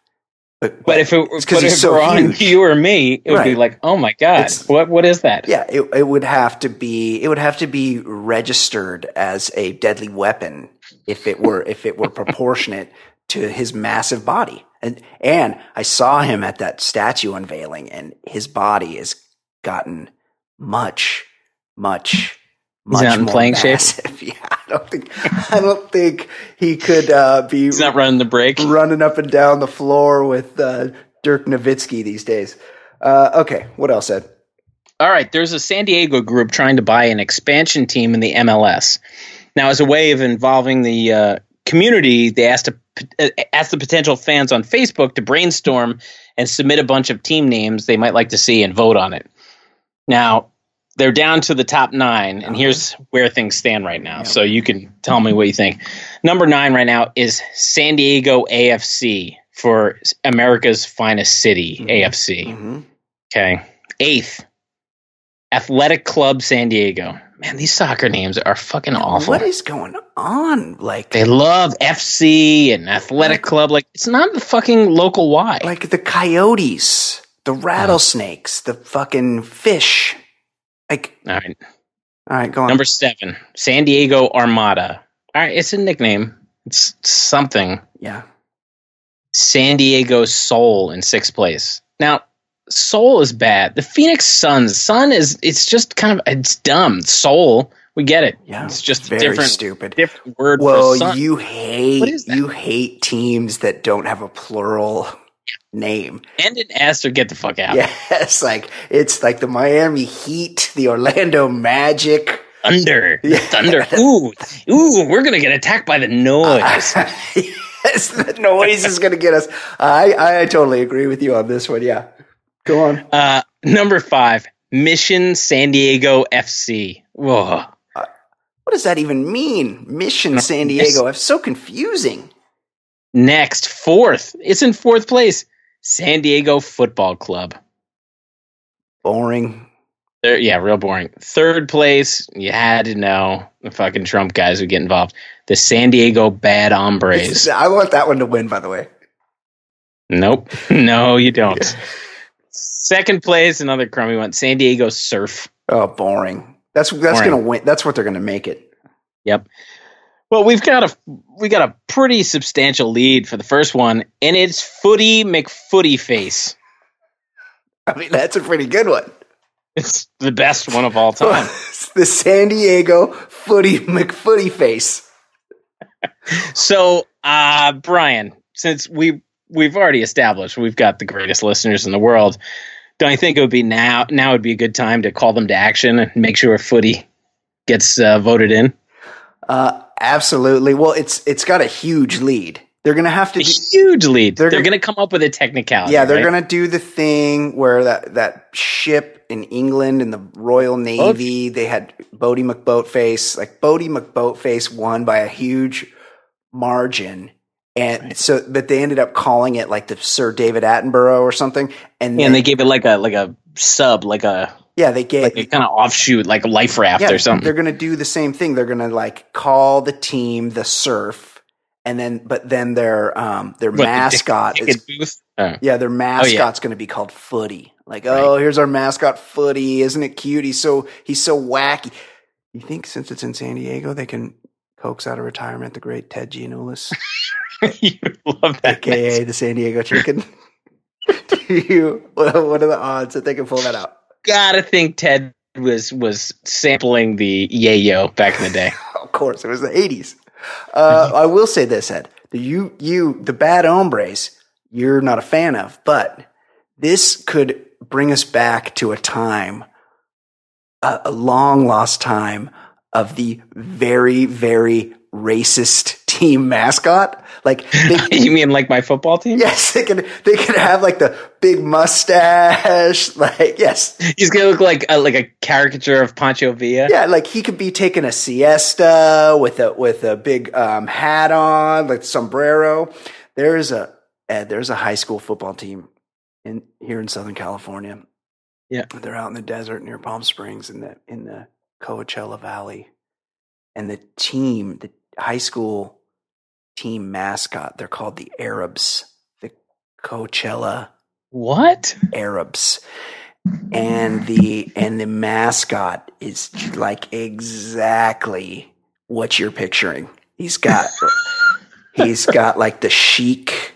But, But if it, it's 'cause but he's if so were on you or me, it would be like, oh my god, It's- what what is that? yeah, it, it would have to be it would have to be registered as a deadly weapon if it were if it were proportionate to his massive body. And and I saw him at that statue unveiling, and his body has gotten much, much, much not in more playing shape? massive. Yeah, I don't think I don't think he could uh, be He's not running the break. running up and down the floor with uh, Dirk Nowitzki these days. Uh, okay, what else, Ed? All right, there's a San Diego group trying to buy an expansion team in the MLS. Now, as a way of involving the uh, community, they asked to, uh, asked the potential fans on Facebook to brainstorm and submit a bunch of team names they might like to see and vote on it. Now, they're down to the top nine, and here's where things stand right now. So you can tell me what you think. Number nine right now is San Diego AFC for America's finest city, AFC. Mhm. Okay. Eighth, Athletic Club San Diego. Man, these soccer names are fucking awful. What is going on? Like, they love FC and Athletic Club. Like, it's not the fucking local Y. like the coyotes, the rattlesnakes, the fucking fish. Like, All right. all right, go on. Number seven, San Diego Armada. All right. It's a nickname, it's something. yeah, San Diego Soul in sixth place. Now, Soul is bad. The Phoenix Suns. Sun is, it's just kind of, it's dumb. Soul, we get it. yeah. It's just very different, stupid. different word Well, you hate What is that? you hate teams that don't have a plural name. And an S or get the fuck out. Yes, like it's like the Miami Heat, the Orlando Magic. Thunder. Yeah. Thunder. Ooh, ooh, we're gonna get attacked by the noise. yes, the noise is going to get us. I, I totally agree with you on this one. Yeah, go on. Uh, number five, Mission San Diego FC. Whoa. What does that even mean? Mission San Diego. It's so confusing. Next, fourth. It's in fourth place. San Diego Football Club. Boring. They're, yeah, real boring. Third place, you had to know the fucking Trump guys would get involved. The San Diego Bad Hombres. I want that one to win. By the way. Nope. No, you don't. Second place, another crummy one. San Diego Surf. Oh, boring. That's that's going to win. That's what they're going to make it. Yep. Well, we've got a we got a pretty substantial lead for the first one, and it's Footy McFooty Face. I mean, that's a pretty good one. It's the best one of all time. the San Diego Footy McFooty face. so, uh, Brian, since we we've already established we've got the greatest listeners in the world, don't you think it would be now now would be a good time to call them to action and make sure Footy gets uh, voted in. Uh, absolutely. Well, it's it's got a huge lead. They're gonna have to. A Do, huge lead. They're They're, gonna- going to come up with a technicality. yeah, they're right? gonna do the thing where that that ship in England in the Royal Navy they had Boaty McBoatface. Like Boaty McBoatface won by a huge margin. And so, but they ended up calling it like the Sir David Attenborough or something. And, Yeah, then, and they gave it like a like a sub, like a yeah, they gave like a kind of offshoot, like a life raft or something. They're going to do the same thing. They're going to like call the team the Surf, and then but then their um their What, the mascot Ticket is. Oh. yeah their mascot's going to be called Footy. Like oh here's our mascot Footy, isn't it cute? He's so he's so wacky. You think since it's in San Diego they can coax out of retirement the great Ted Giannoulis, you love that. aka the San Diego Chicken? Do you? What what are the odds that they can pull that out? Gotta think Ted was was sampling the yayo back in the day. of course, it was the '80s. Uh, I will say this, Ed. The you you the bad hombres you're not a fan of, but this could bring us back to a time, a, a long lost time of the very very racist team mascot. Like they, you mean like my football team? yes, they can. they could have like the big mustache. Like yes, He's gonna look like a, like a caricature of Pancho Villa. Yeah, like he could be taking a siesta with a with a big um, hat on, like sombrero. There's a Ed, there's a high school football team in here in Southern California. Yeah. they're out in the desert near Palm Springs in the in the Coachella Valley, and the team, the high school team mascot, they're called the Arabs, the Coachella What? Arabs. And the and the mascot is like exactly what you're picturing. He's got he's got like the chic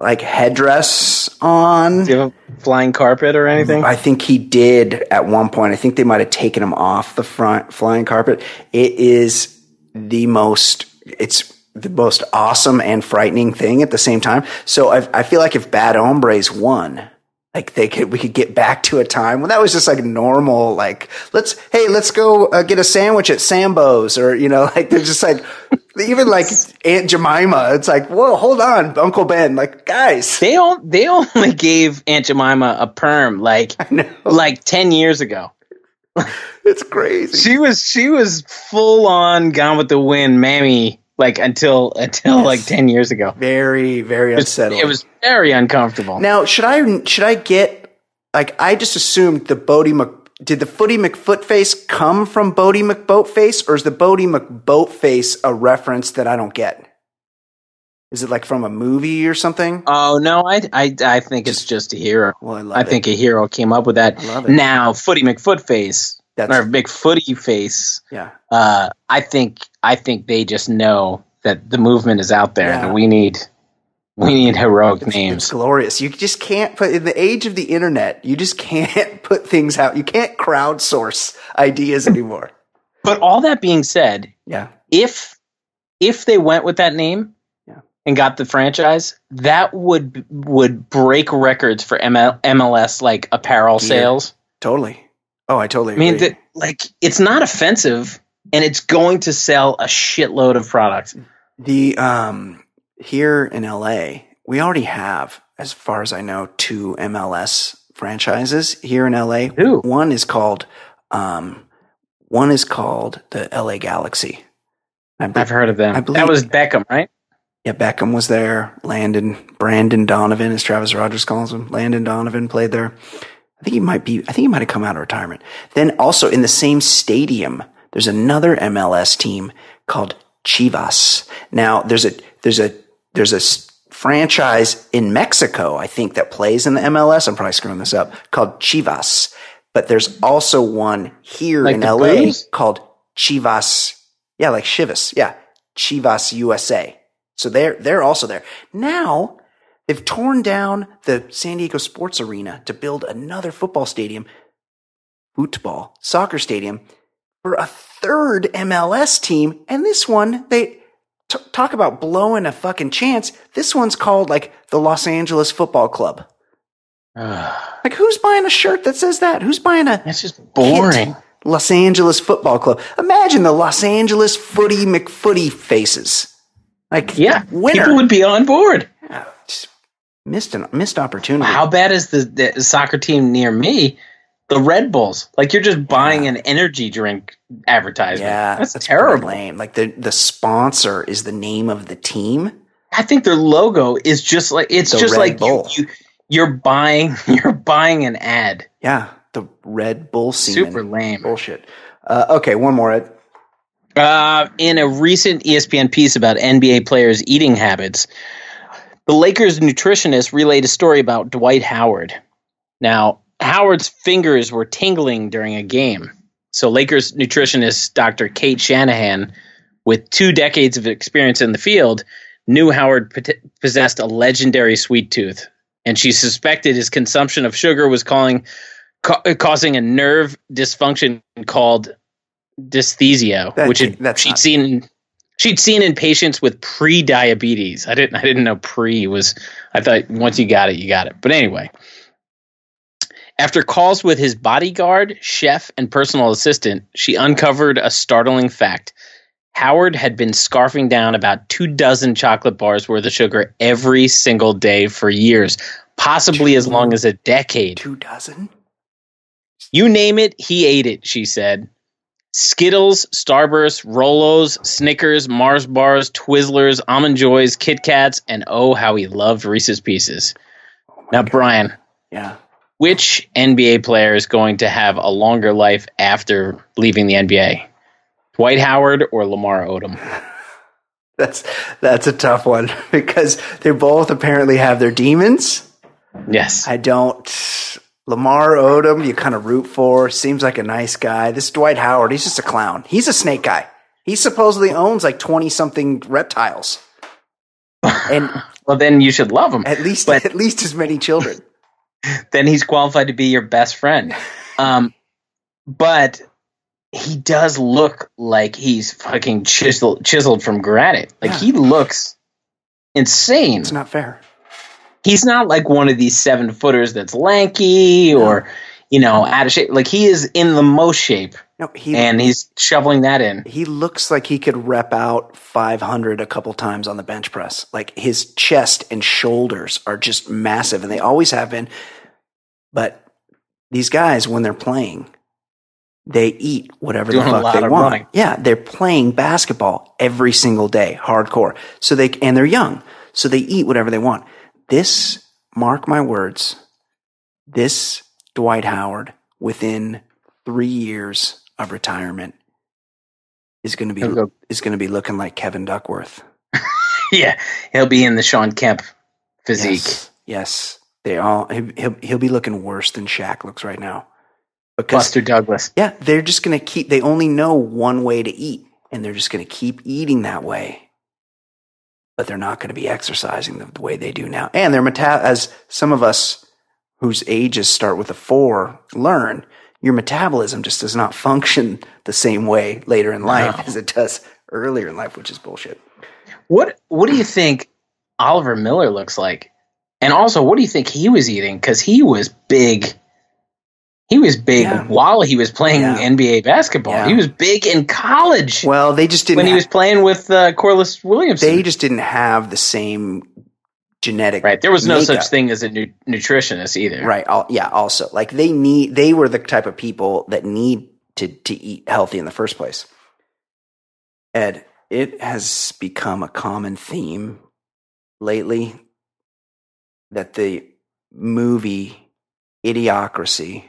like headdress on. Do you have a flying carpet or anything? I think he did at one point. I think they might have taken him off the front flying carpet. It is the most it's the most awesome and frightening thing at the same time. So I, I feel like if Bad Hombres won, like they could, we could get back to a time when that was just like normal. Like let's, hey, let's go uh, get a sandwich at Sambo's, or you know, like they're just like even like Aunt Jemima. It's like, whoa, hold on, Uncle Ben. Like guys, They on, they only gave Aunt Jemima a perm like like ten years ago. it's crazy. She was she was full on gone with the wind, mammy. Like until until Yes. like ten years ago. very, very It was, unsettling. it was very uncomfortable. Now, should I should I get like I just assumed the Boaty Mc did the Footy McFootface come from Boaty McBoatface, or is the Boaty McBoatface a reference that I don't get? Is it like from a movie or something? Oh no, I I I think it's just a hero. Well, I love I it. think a hero came up with that. I love it. Now, Footy McFootface That's or footy Face. yeah. Uh, I think I think they just know that the movement is out there, Yeah. and we need we need heroic It's names. glorious. You just can't put in the age of the internet. You just can't put things out. You can't crowdsource ideas anymore. But all that being said, Yeah, if if they went with that name Yeah. and got the franchise, that would would break records for ML, MLS like apparel Gear. sales. totally. Oh, I totally. I mean, that like it's not offensive, and it's going to sell a shitload of products. The um here in LA, we already have, as far as I know, two MLS franchises here in LA. Who? One is called um one is called the LA Galaxy. I I've heard of them. I believe- that was Beckham, right? yeah, Beckham was there. Landon Brandon Donovan, as Travis Rogers calls him. Landon Donovan played there. I think he might be. I think he might have come out of retirement. Then also in the same stadium, there's another MLS team called Chivas. Now there's a there's a there's a franchise in Mexico, I think, that plays in the MLS. I'm probably screwing this up. Called Chivas, but there's also one here Like in LA Blues? called Chivas. Yeah, like Chivas. Yeah, Chivas USA. So they're they're also there now. They've torn down the San Diego Sports Arena to build another football stadium, football, soccer stadium for a third MLS team. And this one, they t- talk about blowing a fucking chance. This one's called like the Los Angeles Football Club. Like, who's buying a shirt that says that? Who's buying a That's just boring. Los Angeles Football Club. Imagine the Los Angeles Footy McFooty faces. Like, Yeah, winner. people would be on board. Missed an missed opportunity. How bad is the, the soccer team near me? The Red Bulls. Like you're just buying an energy drink advertisement. yeah, that's, pretty terrible. Lame. Like the the sponsor is the name of the team. I think their logo is just like it's The just Red like you, Bull. you, you're buying you're buying an ad. Yeah, the Red Bull semen. Super lame. bullshit. Uh, okay, one more. Ed. Uh, in a recent ESPN piece about NBA players' eating habits, the Lakers nutritionist relayed a story about Dwight Howard. Now, Howard's fingers were tingling during a game. So, Lakers nutritionist Dr. Kate Shanahan, with two decades of experience in the field, knew Howard possessed a legendary sweet tooth, and she suspected his consumption of sugar was calling, ca- causing a nerve dysfunction called dysthesia, That- which had, she'd not- seen she'd seen in patients with pre-diabetes. I didn't I didn't know pre was. I thought once you got it, you got it. But anyway, after calls with his bodyguard, chef, and personal assistant, she uncovered a startling fact. Howard had been scarfing down about two dozen chocolate bars worth of sugar every single day for years, possibly as long as a decade. Two dozen. You name it, he ate it, she said. Skittles, Starburst, Rolos, Snickers, Mars bars, Twizzlers, Almond Joys, Kit Kats, and oh, how he loved Reese's Pieces. Oh now, Brian, Yeah. which NBA player is going to have a longer life after leaving the NBA? Dwight Howard or Lamar Odom? That's that's a tough one because they both apparently have their demons. Yes. I don't. Lamar Odom, you kind of root for. Seems like a nice guy. This Dwight Howard, he's just a clown. He's a snake guy. He supposedly owns like twenty something reptiles, and Well, then you should love him. at least But- at least as many children. then he's qualified to be your best friend. Um, but he does look like he's fucking chiseled, chiseled from granite. Like Yeah. he looks insane. It's not fair. He's not like one of these seven footers that's lanky or you know out of shape. Like he is in the most shape, No, he and he's shoveling that in. he looks like he could rep out 500 a couple times on the bench press. Like his chest and shoulders are just massive, and they always have been. But these guys, when they're playing, they eat whatever Doing the fuck they want. running. Yeah, they're playing basketball every single day, hardcore. So they and they're young, so they eat whatever they want. This, mark my words, this Dwight Howard within three years of retirement is going to be go- is going to be looking like Kevin Duckworth. yeah, he'll be in the Shawn Kemp physique. Yes, yes. They all he- he'll he'll be looking worse than Shaq looks right now. Because Buster Douglas. yeah, they're just going to keep. They only know one way to eat, and they're just going to keep eating that way. But they're not going to be exercising the, the way they do now. And their meta as some of us whose ages start with a four learn, your metabolism just does not function the same way later in life No. as it does earlier in life, which is bullshit. What What do you think Oliver Miller looks like? And also, what do you think he was eating? Because he was big. He was big Yeah. while he was playing Yeah. NBA basketball. Yeah. He was big in college Well, they just didn't. when he ha- was playing with uh, Corliss Williamson. they just didn't have the same genetic. right. There was no makeup. such thing as a nu- nutritionist either. Right. Al- yeah. Also, like they need, they were the type of people that need to to eat healthy in the first place. Ed, it has become a common theme lately that the movie Idiocracy,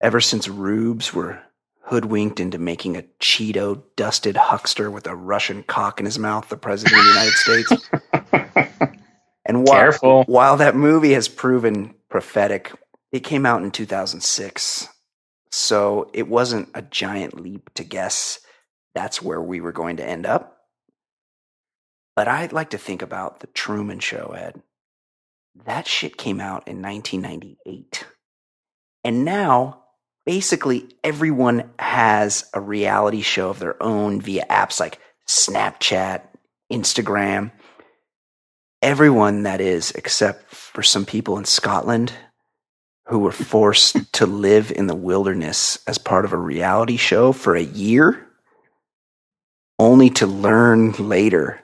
ever since rubes were hoodwinked into making a Cheeto dusted huckster with a Russian cock in his mouth, the president of the United States. And while, Careful. while that movie has proven prophetic, it came out in 2006. So it wasn't a giant leap to guess that's where we were going to end up. But I'd like to think about the Truman Show, Ed. That shit came out in 1998. And now, basically, everyone has a reality show of their own via apps like Snapchat, Instagram. Everyone that is, except for some people in Scotland who were forced to live in the wilderness as part of a reality show for a year, only to learn later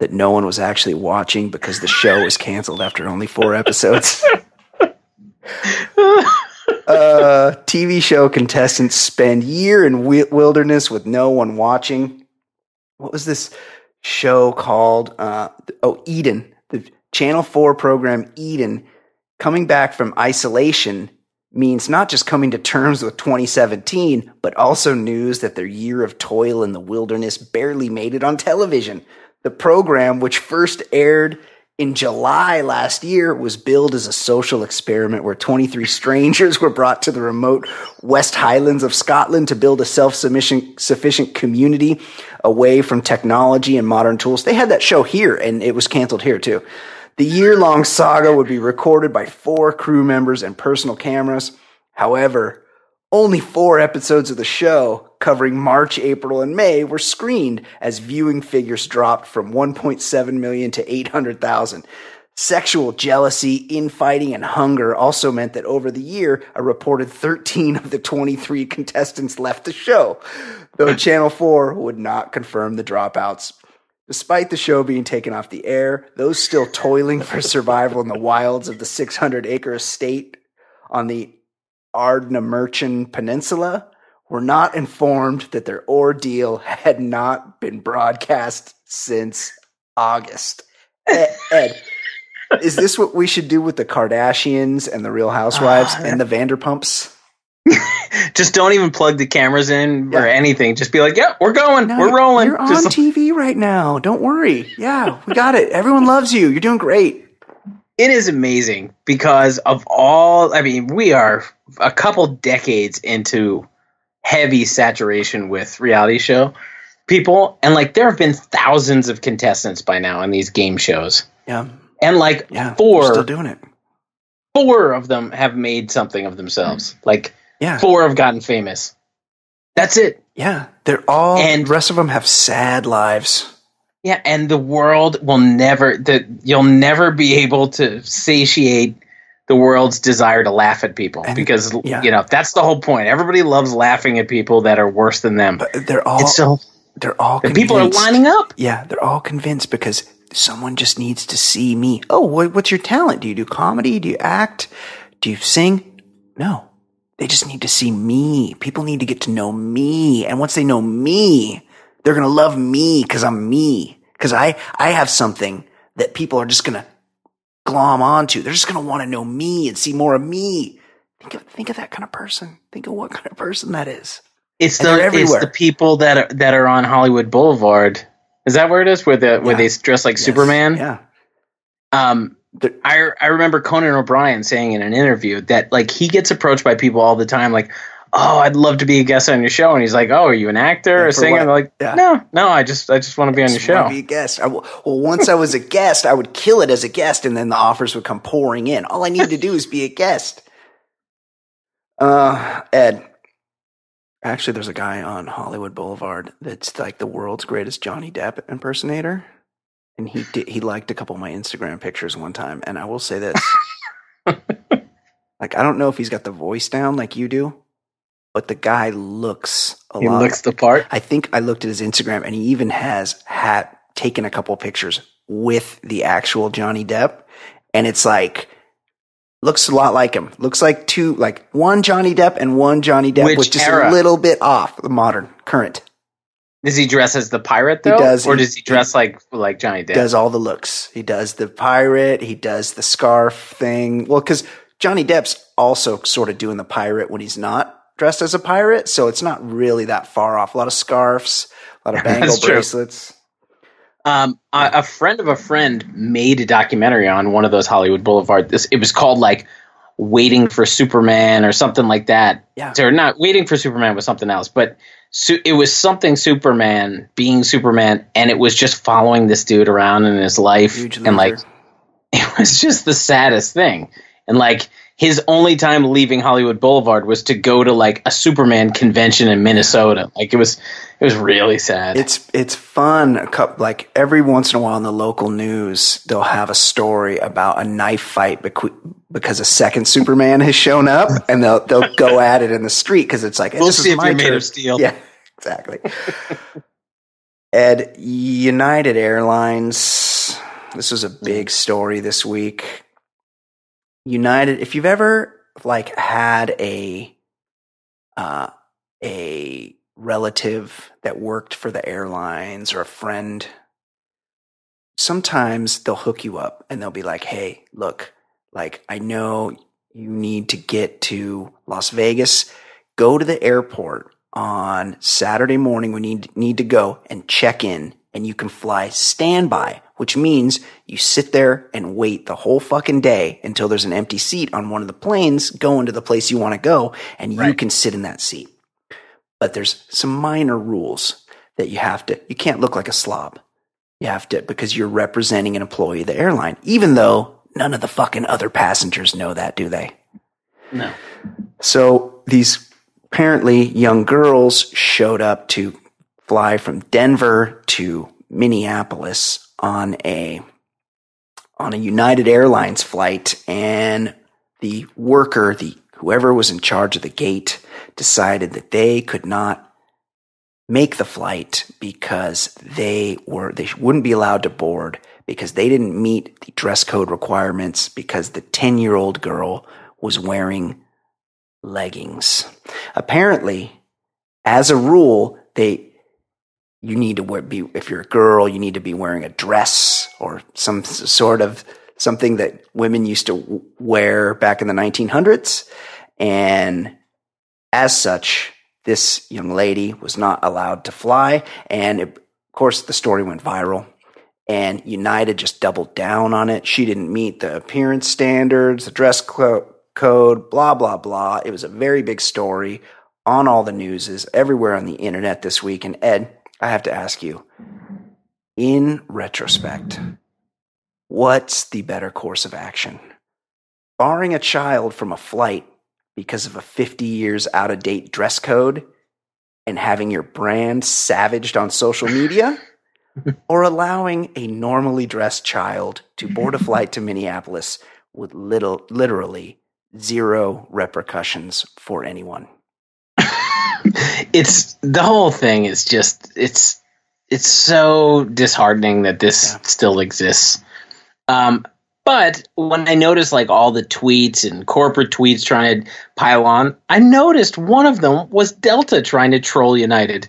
that no one was actually watching because the show was canceled after only four episodes. uh, TV show contestants spend year in wilderness with no one watching. What was this show called? Uh, oh, Eden, the Channel Four program Eden. Coming back from isolation means not just coming to terms with 2017, but also news that their year of toil in the wilderness barely made it on television. The program, which first aired in July last year was billed as a social experiment where 23 strangers were brought to the remote West Highlands of Scotland to build a self-sufficient community away from technology and modern tools. They had that show here and it was canceled here too. The year long saga would be recorded by four crew members and personal cameras. However, only four episodes of the show covering March, April, and May were screened as viewing figures dropped from 1.7 million to 800,000. Sexual jealousy, infighting, and hunger also meant that over the year, a reported 13 of the 23 contestants left the show, though Channel 4 would not confirm the dropouts. Despite the show being taken off the air, those still toiling for survival in the wilds of the 600 acre estate on the Ardnamurchan Peninsula were not informed that their ordeal had not been broadcast since August. Ed, Ed, is this what we should do with the Kardashians and the Real Housewives Ah, and the Vanderpumps? Just don't even plug the cameras in or anything. Just be like, "Yeah, we're going. No, we're rolling." You're on TV right now. Don't worry. Yeah, we got it. Everyone loves you. You're doing great. It is amazing because of all i mean we are a couple decades into heavy saturation with reality show people and like there have been thousands of contestants by now in these game shows Yeah, and like yeah. four still doing it. four of them have made something of themselves mm. like Yeah, four have gotten famous that's it yeah. They're all. And- And the rest of them have sad lives. Yeah and the world will never that you'll never be able to satiate the world's desire to laugh at people And- because yeah. you know that's the whole point everybody loves laughing at people that are worse than them But they're all. it's so they're all. the people are lining up Yeah, they're all convinced because someone just needs to see me. Oh, what, what's your talent? Do you do comedy? Do you act? Do you sing? No. They just need to see me. People need to get to know me. And once they know me, they're going to love me because I'm me. Because I, I have something that people are just going to glom onto. They're just going to want to know me and see more of me. Think of, think of that kind of person. Think of what kind of person that is. it's And the it's the people that are that are on Hollywood Boulevard is that where it is where the where they dress like Yes. Superman Yeah. um I I remember Conan O'Brien saying in an interview that like he gets approached by people all the time like oh I'd love to be a guest on your show and he's like oh are you an actor or singer like Yeah. no no I just I just want to be on your show Be a guest. I w well, once I was a guest, I would kill it as a guest, and then the offers would come pouring in. All I needed to do is be a guest. Uh, Ed. Actually, there's a guy on Hollywood Boulevard that's like the world's greatest Johnny Depp impersonator, and he did, he liked a couple of my Instagram pictures one time. And I will say this: like, I don't know if he's got the voice down like you do, but the guy looks a he lot. looks the part I think I looked at his Instagram and he even has had taken a couple pictures with the actual Johnny Depp. And it's like, looks a lot like him. Looks like two, like one Johnny Depp and one Johnny Depp Which with just era? a little bit off the modern current. does he dress as the pirate He does. or He- does he dress like like Johnny Depp Does all the looks. He does the pirate. He does the scarf thing. Well, cause Johnny Depp's also sort of doing the pirate when he's not dressed as a pirate. So it's not really that far off. A lot of scarves, a lot of bangle bracelets. Um, a, a friend of a friend made a documentary on one of those Hollywood Boulevard. This it was called like "Waiting for Superman" or something like that. Yeah. or not "Waiting for Superman" was something else, but su- it was something Superman being Superman, and it was just following this dude around in his life, and like it was just the saddest thing. And like his only time leaving Hollywood Boulevard was to go to like a Superman convention in Minnesota. Like it was, it was really sad. It's it's fun. A couple, like every once in a while in the local news, they'll have a story about a knife fight bequ- because a second Superman has shown up, and they'll they'll go at it in the street because it's like We'll this is see if my you're made turn. of steel. Yeah, exactly. Ed, United Airlines. This was a big story this week. United, if you've ever like had a uh, a relative that worked for the airlines or a friend, sometimes they'll hook you up and they'll be like, "Hey, look, like I know you need to get to Las Vegas. Go to the airport on Saturday morning you need, need to go and check in and you can fly standby, which means you sit there and wait the whole fucking day until there's an empty seat on one of the planes going to the place you want to go and you Right. can sit in that seat. But there's some minor rules that you have to, you can't look like a slob. You have to, because you're representing an employee of the airline, even though none of the fucking other passengers know that, do they? No. So these apparently young girls showed up to fly from Denver to Minneapolis on a on a United Airlines flight and the worker, the whoever was in charge of the gate decided that they could not make the flight because they were they wouldn't be allowed to board because they didn't meet the dress code requirements because the 10-year-old girl was wearing leggings. Apparently, as a rule, they you need to wear, be if you're a girl, you need to be wearing a dress or some sort of something that women used to wear back in the 1900s. And as such, this young lady was not allowed to fly. And it, of course, the story went viral. And United just doubled down on it. She didn't meet the appearance standards, the dress co- code, blah, blah, blah. It was a very big story on all the newses, everywhere on the internet this week. And Ed, I have to ask you, in retrospect, what's the better course of action? Barring a child from a flight because of a 50 years out of date dress code and having your brand savaged on social media? or allowing a normally dressed child to board a flight to Minneapolis with little, literally zero repercussions for anyone. It's the whole thing is just it's it's so disheartening that this Yeah. still exists. Um, but when I noticed like all the tweets and corporate tweets trying to pile on, I noticed one of them was Delta trying to troll United.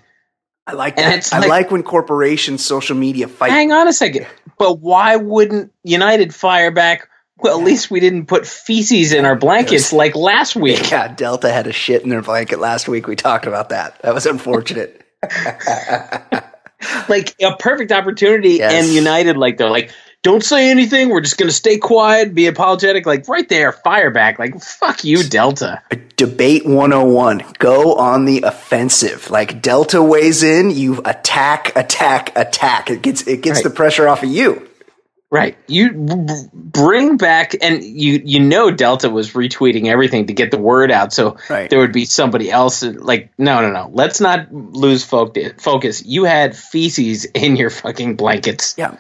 I like And that. it's I like- like when corporations, social media fight. Hang on a second, but why wouldn't United fire back? Well, at least we didn't put feces in our blankets like last week. Yeah, Delta had a shit in their blanket last week. We talked about that. That was unfortunate. like a perfect opportunity Yes. and united like they're like don't say anything we're just gonna stay quiet be apologetic like right there fire back like fuck you delta Debate 101. Go on the offensive. Like Delta weighs in, you attack, attack, attack. It gets it gets Right. the pressure off of you. Right you b- bring back and you you know delta was retweeting everything to get the word out so Right. there would be somebody else like no no no let's not lose fo- focus you had feces in your fucking blankets Yeah.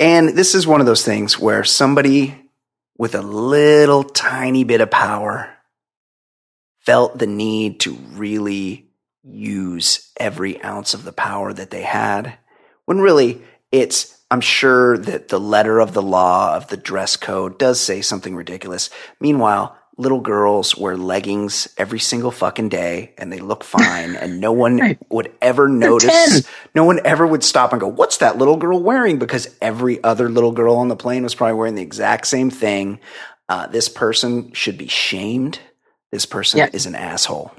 And this is one of those things where somebody with a little tiny bit of power felt the need to really use every ounce of the power that they had. When really it's, I'm sure that the letter of the law of the dress code does say something ridiculous. Meanwhile, little girls wear leggings every single fucking day and they look fine and no one Right. would ever notice no one ever would stop and go, What's that little girl wearing? Because every other little girl on the plane was probably wearing the exact same thing. Uh, this person should be shamed. This person Yeah. is an asshole.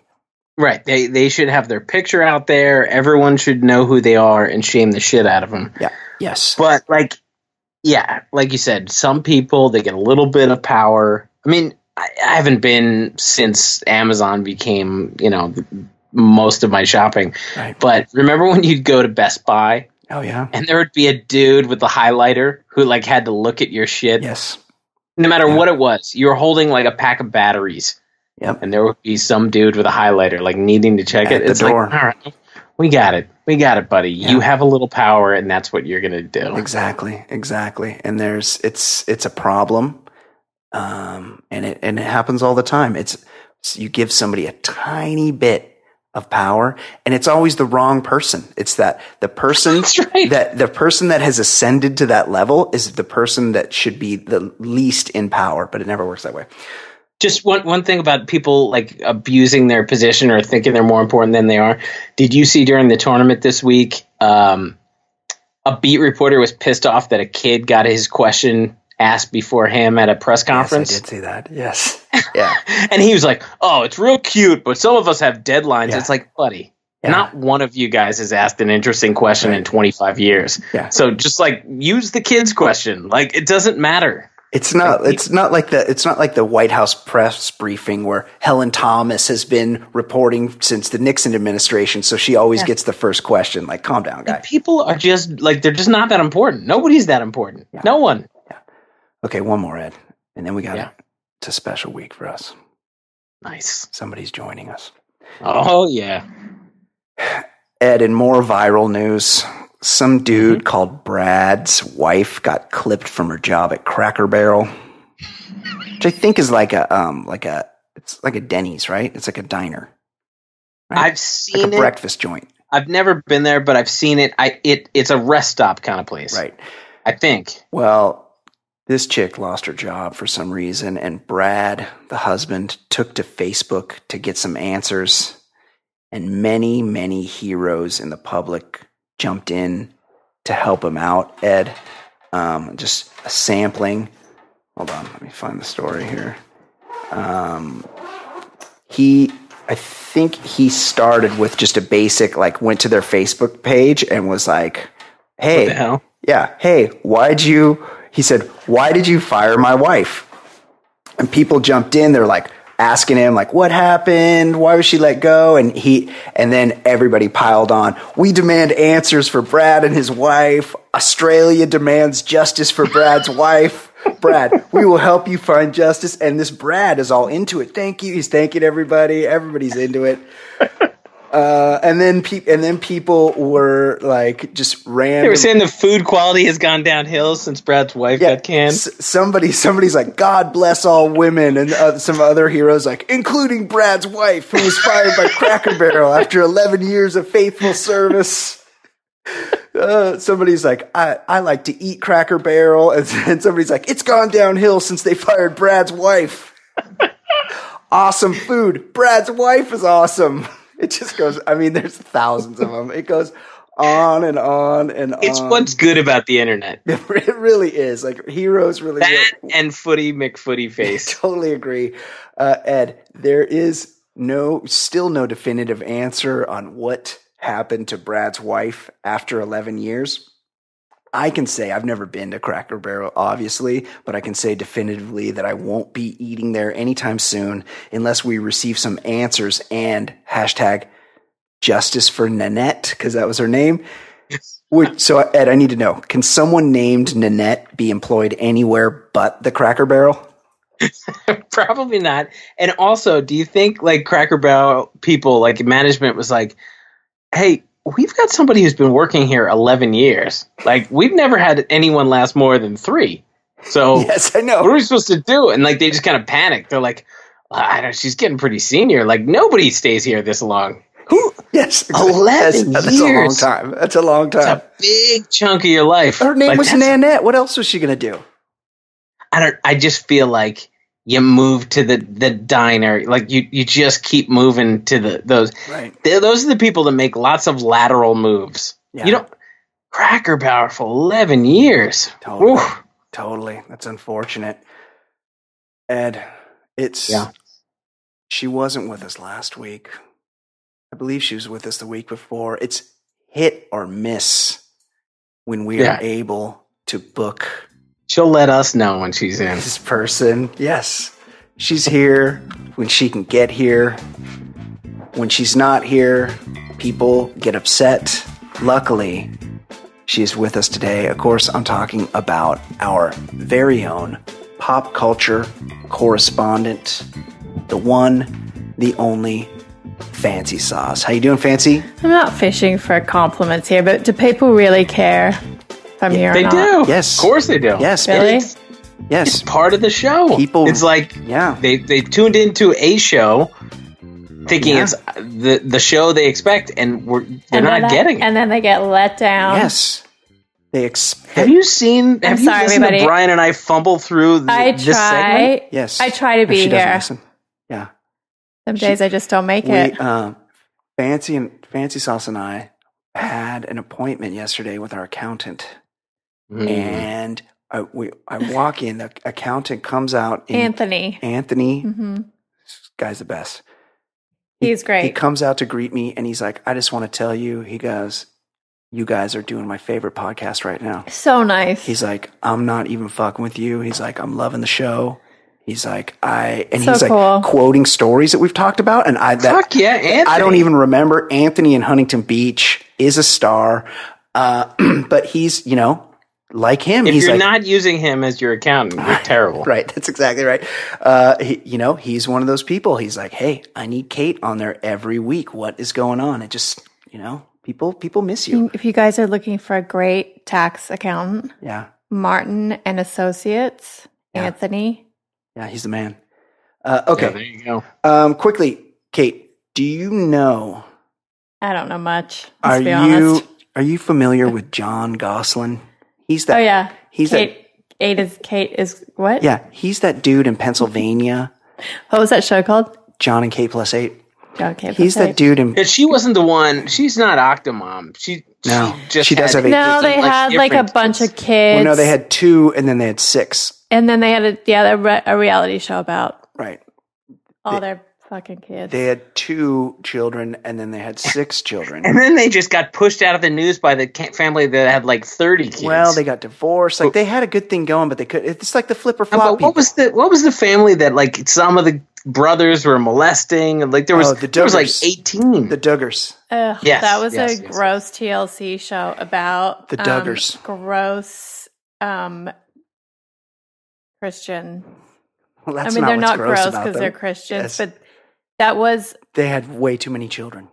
right they they should have their picture out there everyone should know who they are and shame the shit out of them Yeah. Yes. But like, yeah, like you said, some people they get a little bit of power. I mean, I, I haven't been since Amazon became, you know, most of my shopping. Right. But remember when you'd go to Best Buy Oh, yeah. and there would be a dude with the highlighter who like had to look at your shit, Yes. no matter Yeah. what it was. You were holding like a pack of batteries, Yep. and there would be some dude with a highlighter like needing to check At it. the it's door. like, all right, we got it, we got it, buddy. Yeah. You have a little power, and that's what you're gonna do. Exactly. Exactly. And there's, it's, it's a problem. Um, and it and it happens all the time. It's you give somebody a tiny bit of power, and it's always the wrong person. It's that the person right. that the person that has ascended to that level is the person that should be the least in power, but it never works that way. Just one one thing about people like abusing their position or thinking they're more important than they are. Did you see during the tournament this week? Um, a beat reporter was pissed off that a kid got his question asked before him at a press conference. Yes, I did see that. Yes. Yeah. and he was like, "Oh, it's real cute, but some of us have deadlines." Yeah. It's like, buddy, Yeah. not one of you guys has asked an interesting question in 25 years. Yeah. So just like use the kid's question. Like it doesn't matter. It's not. It's not like the. It's not like the White House press briefing where Helen Thomas has been reporting since the Nixon administration, so she always gets the first question. Like, calm down, guy. People are just like they're just not that important. Nobody's that important. No one. Yeah. Okay, one more, Ed, and then we got Yeah. It's a special week for us. Nice. Somebody's joining us. Oh yeah. Ed, in more viral news, some dude called Brad's wife got clipped from her job at Cracker Barrel, which I think is like a um like a it's like a Denny's, right? It's like a diner, Right. I've like seen a it. breakfast joint, I've never been there, but I've seen it. I it it's a rest stop kind of place. right? I think. Well, this chick lost her job for some reason, and Brad, the husband, took to Facebook to get some answers. And many, many heroes in the public jumped in to help him out, Ed. Um, just a sampling. Hold on, let me find the story here. Um, he, I think he started with just a basic, like, went to their Facebook page and was like, hey, What the hell? yeah. Hey, why'd you? He said, why did you fire my wife? And people jumped in. They're like asking him, like, what happened? Why was she let go? And he, and then everybody piled on. We demand answers for Brad and his wife. Australia demands justice for Brad's wife. Brad, we will help you find justice. And this Brad is all into it. Thank you. He's thanking everybody. Everybody's into it. Uh, and then pe- and then people were like just random. They were saying the food quality has gone downhill since Brad's wife got canned. S- somebody, somebody's like, God bless all women, and uh, some other heroes like, including Brad's wife, who was fired by Cracker Barrel after 11 years of faithful service. Uh, somebody's like, I, I like to eat Cracker Barrel, and, and somebody's like, it's gone downhill since they fired Brad's wife. awesome food. Brad's wife is awesome. It just goes. I mean, there's thousands of them. It goes on and on and on. It's what's good about the internet. It really is. Like heroes really. That and Footy McFooty face. totally agree, uh, Ed. There is no, still no definitive answer on what happened to Brad's wife after 11 years. I can say I've never been to Cracker Barrel, obviously, but I can say definitively that I won't be eating there anytime soon unless we receive some answers and hashtag justice for Nanette, because that was her name. Would, so, Ed, I need to know can someone named Nanette be employed anywhere but the Cracker Barrel? Probably not. And also, do you think like Cracker Barrel people, like management, was like, "Hey, we've got somebody who's been working here 11 years. Like, we've never had anyone last more than three. So, Yes, I know. what are we supposed to do?" And like, they just kind of panicked. They're like, ah, "I don't. She's getting pretty senior. Like, nobody stays here this long. Who? Yes, 11 that's, that's a long time. That's a long It's time. a big chunk of your life. Her name Like, was Nanette. What else was she gonna do? I don't. I just feel like you move to the the diner. Like you you just keep moving to the those. Right. They, those are the people that make lots of lateral moves. Yeah. You don't Cracker Barrel for eleven years. Totally. Woo. Totally. That's unfortunate. Ed, it's Yeah. she wasn't with us last week. I believe she was with us the week before. It's hit or miss when we Yeah. are able to book She'll let us know when she's in. this person. Yes. She's here when she can get here. When she's not here, people get upset. Luckily, she's with us today. Of course, I'm talking about our very own pop culture correspondent, the one, the only FanceeSauce. How you doing, Fancy? I'm not fishing for compliments here, but do people really care if I'm here They not? do. Yes. Of course they do. Yes, Really? it's- Yes. part of the show. People- it's like Yeah. they they tuned into a show thinking Yeah. it's the the show they expect, and we're they're And not then getting it. And then they get let down. Yes. They expect. Have you seen? Have you sorry, listened everybody. to Brian and I fumble through th- I this segment? try. Yes. I try to be she here. listen. Yeah. Some days I just don't make We, it. um, Fancy and FanceeSauce and I had an appointment yesterday with our accountant, Mm. and I, we, I walk in. The accountant comes out. In, Anthony. Anthony, hmm this guy's the best. He's great. He comes out to greet me, and he's like, "I just want to tell you." He goes, "You guys are doing my favorite podcast right now." so nice. He's like, "I'm not even fucking with you." He's like, "I'm loving the show." He's like, "I," and So he's like cool. quoting stories that we've talked about, and I that Fuck yeah, Anthony. I don't even remember. Anthony in Huntington Beach is a star, uh, but he's you know like him. If he's you're like, not using him as your accountant, you're terrible. Right, that's exactly right. Uh, he, you know, he's one of those people. He's like, "Hey, I need Kate on there every week. What is going on?" It just, you know, people people miss you. if you guys are looking for a great tax accountant, Yeah, Martin and Associates, Yeah. Anthony. yeah, he's the man. Uh, Yeah, okay, there you go. um, quickly, Kate, do you know? I don't know much. Let's Are be you honest. are you familiar with Jon Gosselin? Oh, he's that. Oh yeah. he's Kate. Kate is Kate is what? Yeah, he's that dude in Pennsylvania. What was that show called? John and Kate plus eight. Okay. He's that dude in. But she wasn't the one. She's not Octomom. She No, she just she does have a- No, they like, had like a bunch kids. of kids. Well, no, they had two, and then they had six. and then they had a yeah, a, re- a reality show about Right. all their fucking kids. They had two children, and then they had six children. And then they just got pushed out of the news by the family that had like thirty kids. Well, they got divorced. Like they had a good thing going, but they could. It's like the flip or flop. but what people. was the what was the family that like some of the brothers were molesting? and Like there was Oh, the there was like eighteen. the Duggars? Ugh, Yes, that was yes, a yes, gross TLC show about The um, Duggars. gross um, Christian. Well, I that's mean, they're what's not gross because they're Christians, Yes. but that was They had way too many children.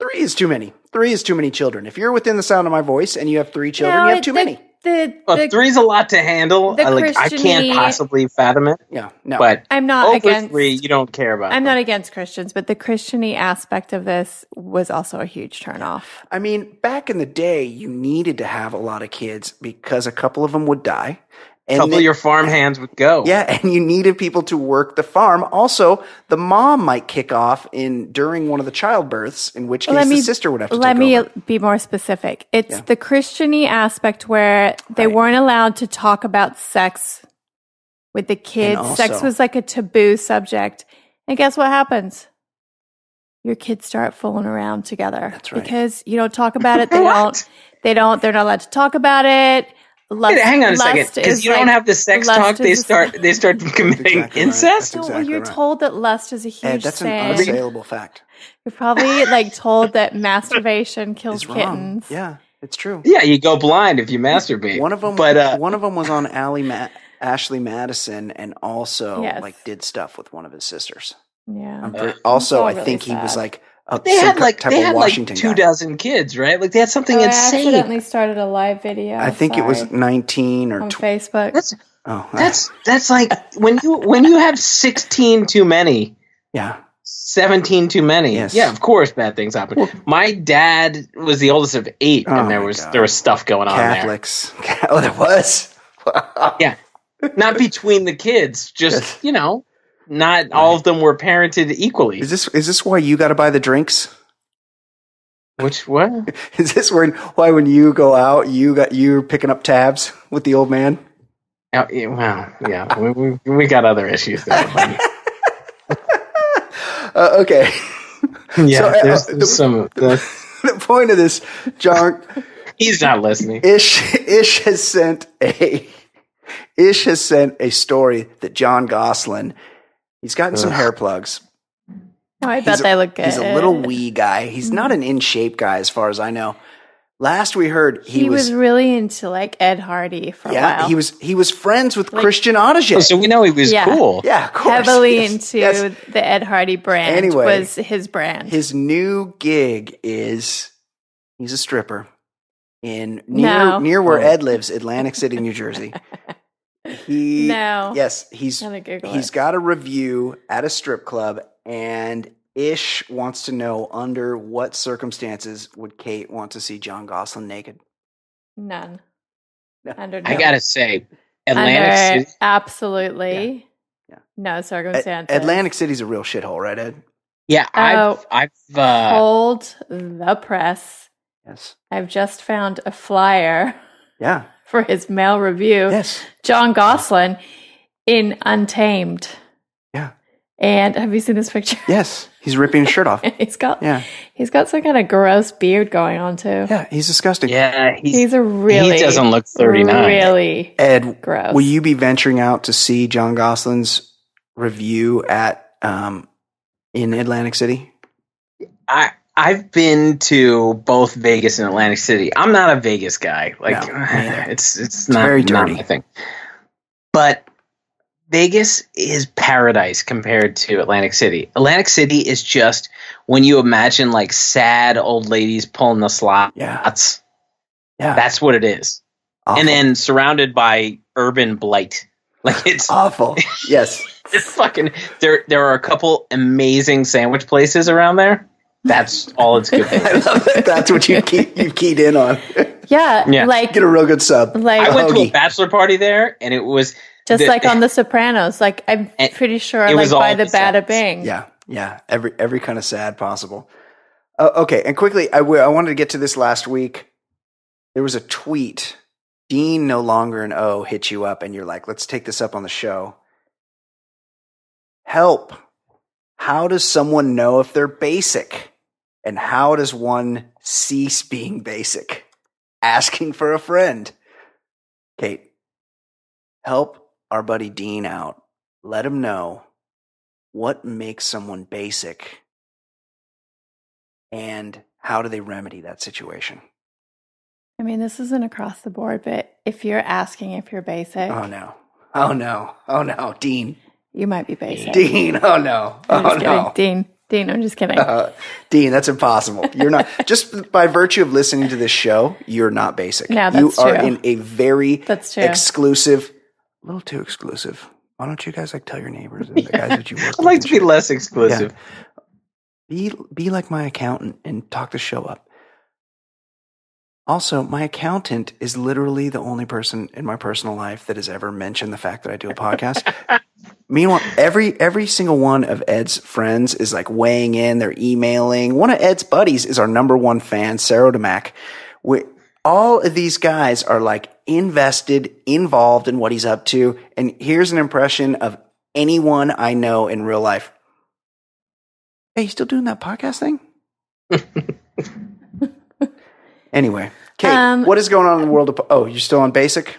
Three is too many. Three is too many children. If you're within the sound of my voice and you have three children, No, you have too the, many. The, Well, the- three's a lot to handle. I, like I can't possibly fathom it. Yeah, no. But I'm not over against. three, you don't care about. I'm them. not against Christians, but the Christiany aspect of this was also a huge turnoff. I mean, back in the day, you needed to have a lot of kids because a couple of them would die. A And couple then- your farm hands would go. Yeah, and you needed people to work the farm. Also, the mom might kick off in during one of the childbirths, in which case Let the me- sister would have to Let take me over. be more specific. It's Yeah. the Christiany aspect where they Right. weren't allowed to talk about sex with the kids. sex was like a taboo subject. And guess what happens? Your kids start fooling around together That's right. because you don't talk about it. They don't. They don't. They're not allowed to talk about it. Lust, Wait, hang on a second, because is you don't have the sex talk. They start they start committing exactly incest. That's No, exactly you're right. told that lust is a huge Ed, that's sin. an unassailable fact. You're probably like told that masturbation kills It's wrong. kittens. Yeah, it's true. Yeah, you go blind if you masturbate. One of them, but uh, one of them was on Allie Ma- Ashley Madison, and also Yes. like did stuff with one of his sisters. Yeah. I'm Uh, also, all I really think he was like a, they had like they of had like Washington two guy. dozen kids, right? Like they had something Oh, I insane. accidentally started a live video. I think it was 19 or on 20. Facebook. That's Oh, uh. that's that's like when you when you have sixteen too many. yeah. 17 too many. Yes. Yeah, of course bad things happen. Well, My dad was the oldest of 8 Oh and there was God. there was stuff going on Catholics. Oh, there was. Yeah. Not between the kids, just, Yes. you know, not all of them were parented equally. Is this is this why you got to buy the drinks? Which what? Is this when why when you go out you got you're picking up tabs with the old man? Oh, yeah, well, yeah, we, we, we got other issues there. Uh, okay. yeah, So, uh, there's, the- some. the- the point of this, John he's not listening. Ish Ish has sent a Ish has sent a story that Jon Gosselin he's gotten some hair plugs. Oh, I He's bet a- they look good. He's a little wee guy. He's not an in shape guy as far as I know. Last we heard, he, He, was, was, really into like Ed Hardy for a yeah while. he was he was friends with Like- Christian Audigier. Oh, so we know he was Yeah. cool. yeah, of course. heavily Yes, into yes. the Ed Hardy brand. Anyway, was his brand. His new gig is he's a stripper in near No. near where Oh. Ed lives, Atlantic City, New Jersey. he No. yes, he's Gotta he's it. got a revue at a strip club and Ish wants to know under what circumstances would Kate want to see Jon Gosselin naked? None. No. Under I gotta say, Atlantic under City. absolutely Yeah. no A- circumstances. Atlantic City's a real shithole, right, Ed? Yeah, Oh. I've I've uh, Hold the press. Yes. I've just found a flyer Yeah. For his male revue. Yes. Jon Gosselin in Untamed. Yeah. And have you seen this picture? Yes. He's ripping his shirt off. he's got Yeah. he's got some kind of gross beard going on too. Yeah. He's disgusting. yeah, he's, He's a really he doesn't look thirty nine. Really Ed, gross. will you be venturing out to see Jon Gosselin's revue at um in Atlantic City? I I've been to both Vegas and Atlantic City. I'm not a Vegas guy. Like No, neither. it's it's not very not dirty. my thing. But Vegas is paradise compared to Atlantic City. Atlantic City is just when you imagine like sad old ladies pulling the slots. Yeah. Yeah. That's what it is. awful. And then surrounded by urban blight. Like it's awful. yes. it's fucking there there are a couple amazing sandwich places around there. That's all it's good I for. love that. That's what you keep you keyed in on. yeah, Yeah. like Get a real good sub. like I went to a bachelor party there and it was just the- like on The Sopranos. Like I'm pretty sure it like was by the the Bada sets. Bing. Yeah, yeah. Every every kind of sad possible. Uh, okay, and quickly, I w- I wanted to get to this last week. There was a tweet. Dean, no longer an O, hit you up, and you're like, "Let's take this up on the show." Help! How does someone know if they're basic, and how does one cease being basic? Asking for a friend. Kate, help our buddy Dean out. Let him know what makes someone basic and how do they remedy that situation? I mean, this isn't across the board, but if you're asking if you're basic, Oh no. Oh no. Oh no. Dean. You might be basic. Dean. Oh no. I'm Oh just kidding. no. Dean. Dean, I'm just kidding. Uh, Dean, that's impossible. You're not just by virtue of listening to this show, you're not basic. No, you are true. in a very That's true. exclusive, a little too exclusive. Why don't you guys like tell your neighbors and the guys that you work I'd with? like and to be less exclusive. Be be like my accountant and talk the show up. Also, my accountant is literally the only person in my personal life that has ever mentioned the fact that I do a podcast. Meanwhile, every every single one of Ed's friends is like weighing in, they're emailing. One of Ed's buddies is our number one fan, Sarah DeMac. We, all of these guys are like invested, involved in what he's up to. And here's an impression of anyone I know in real life. Hey, you still doing that podcast thing? anyway, Kate, Um, what is going on in the world of? Oh, you're still on basic.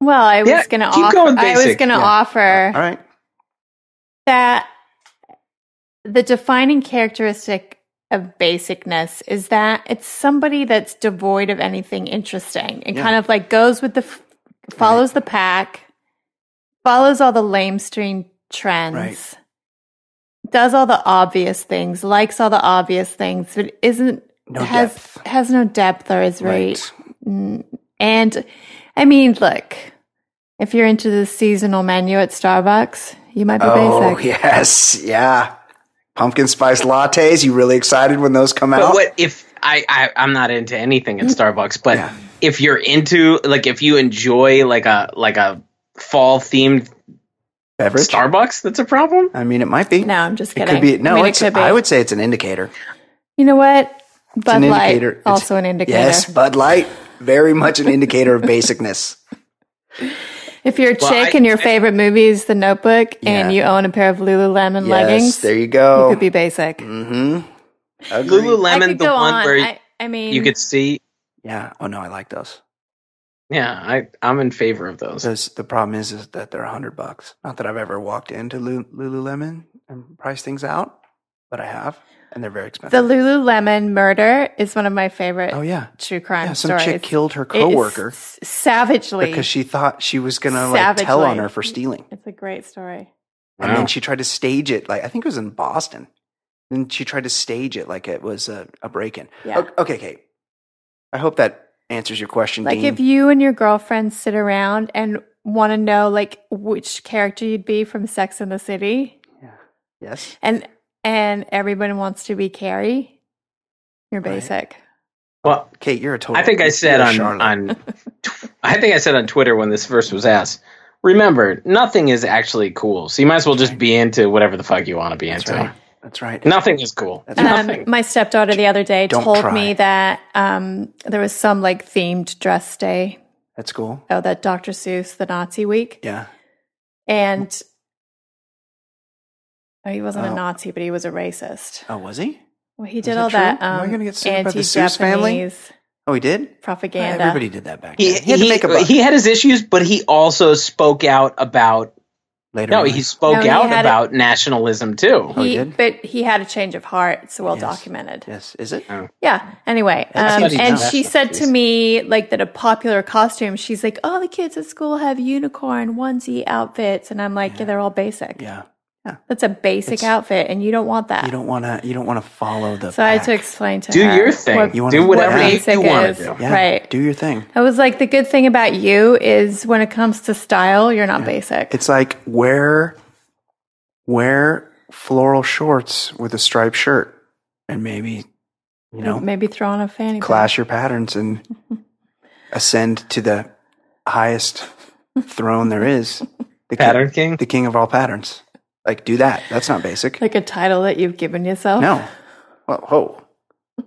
well, I was Yeah, gonna keep offer going I was basic. gonna Yeah. offer All right. That the defining characteristic of basicness is that it's somebody that's devoid of anything interesting and Yeah. kind of like goes with the f- follows the pack follows all the lamestream trends Right. does all the obvious things likes all the obvious things but isn't No has depth. has no depth or is Right. Mm, And I mean, look, if you're into the seasonal menu at Starbucks, you might be basic. Oh basic. yes, yeah. Pumpkin spice lattes. You really excited when those come But out? what if I, I I'm not into anything at Starbucks, but Yeah. if you're into like if you enjoy like a like a fall themed Beverage. Starbucks, that's a problem. I mean, it might be. No, I'm just kidding. it kidding. could be. No, I mean, it's. it could be. I would say it's an indicator. You know what? Bud an Light, indicator. It's- also an indicator. Yes, Bud Light, very much an indicator of basicness. If you're a Well, chick I- and your favorite movie is The Notebook and you own a pair of Lululemon yes, leggings, there you go. you go. could be basic. mm-hmm. I Lululemon, the one on. where I, I mean, you could see. Yeah. Oh no, I like those. Yeah, I I'm in favor of those. Those. The problem is, is that they're a hundred bucks. Not that I've ever walked into Lululemon and priced things out, but I have, and they're very expensive. the. Lululemon murder is one of my favorite oh yeah, true crime yeah. Some stories. chick killed her coworker s- savagely. because she thought she was gonna like tell on her for stealing. it's a great story. And then she tried to stage it like I think it was in Boston. And she tried to stage it like it was a, a break in. Yeah. Okay, Kate. I hope that answers your question, Like Dean. if you and your girlfriend sit around and want to know like which character you'd be from Sex and the City, Yeah. Yes. and and everybody wants to be Carrie, you're Right. basic. Well, Kate, you're a total. I think I said on Charlotte. on I think I said on Twitter when this verse was asked. Remember, nothing is actually cool, so you might as well just be into whatever the fuck you want to be That's into. right. That's right. Nothing is cool. That's Um, my stepdaughter the other day Don't told try. me that um, there was some like themed dress day. That's cool. Oh, that Dr. Seuss, the Nazi week, Yeah. and oh, he wasn't Oh. a Nazi, but he was a racist. Oh, was he? Well, he did that all true? that Am I um, gonna get sued by the Seuss anti-Japanese family? Oh, he did. propaganda. Everybody did that back He, then. He had to make a buck he had his issues, but he also spoke out about later. no, in he spoke No, he out had it- about nationalism too. Oh, he he, did? but he had a change of heart. It's well Yes. documented. Yes. Is it? Yeah. Anyway, um, and she said to me like that a popular costume. She's like, "All the kids at school have unicorn onesie outfits," and I'm like, "Yeah, they're all basic. Yeah. That's a basic It's- outfit, and you don't want that." You don't want to. You don't want to follow the. so I had to explain to Do her your thing. what- You wanna- do whatever what you, basic you want to do. Yeah, Right. Do your thing. I was like, the good thing about you is when it comes to style, you're not basic. It's like wear wear floral shorts with a striped shirt, and maybe you know Maybe throw on a fanny pack. clash your patterns and ascend to the highest throne there is. The king- Pattern king. the king of all patterns. Like do that. That's not basic. like a title that you've given yourself. No. Well, oh,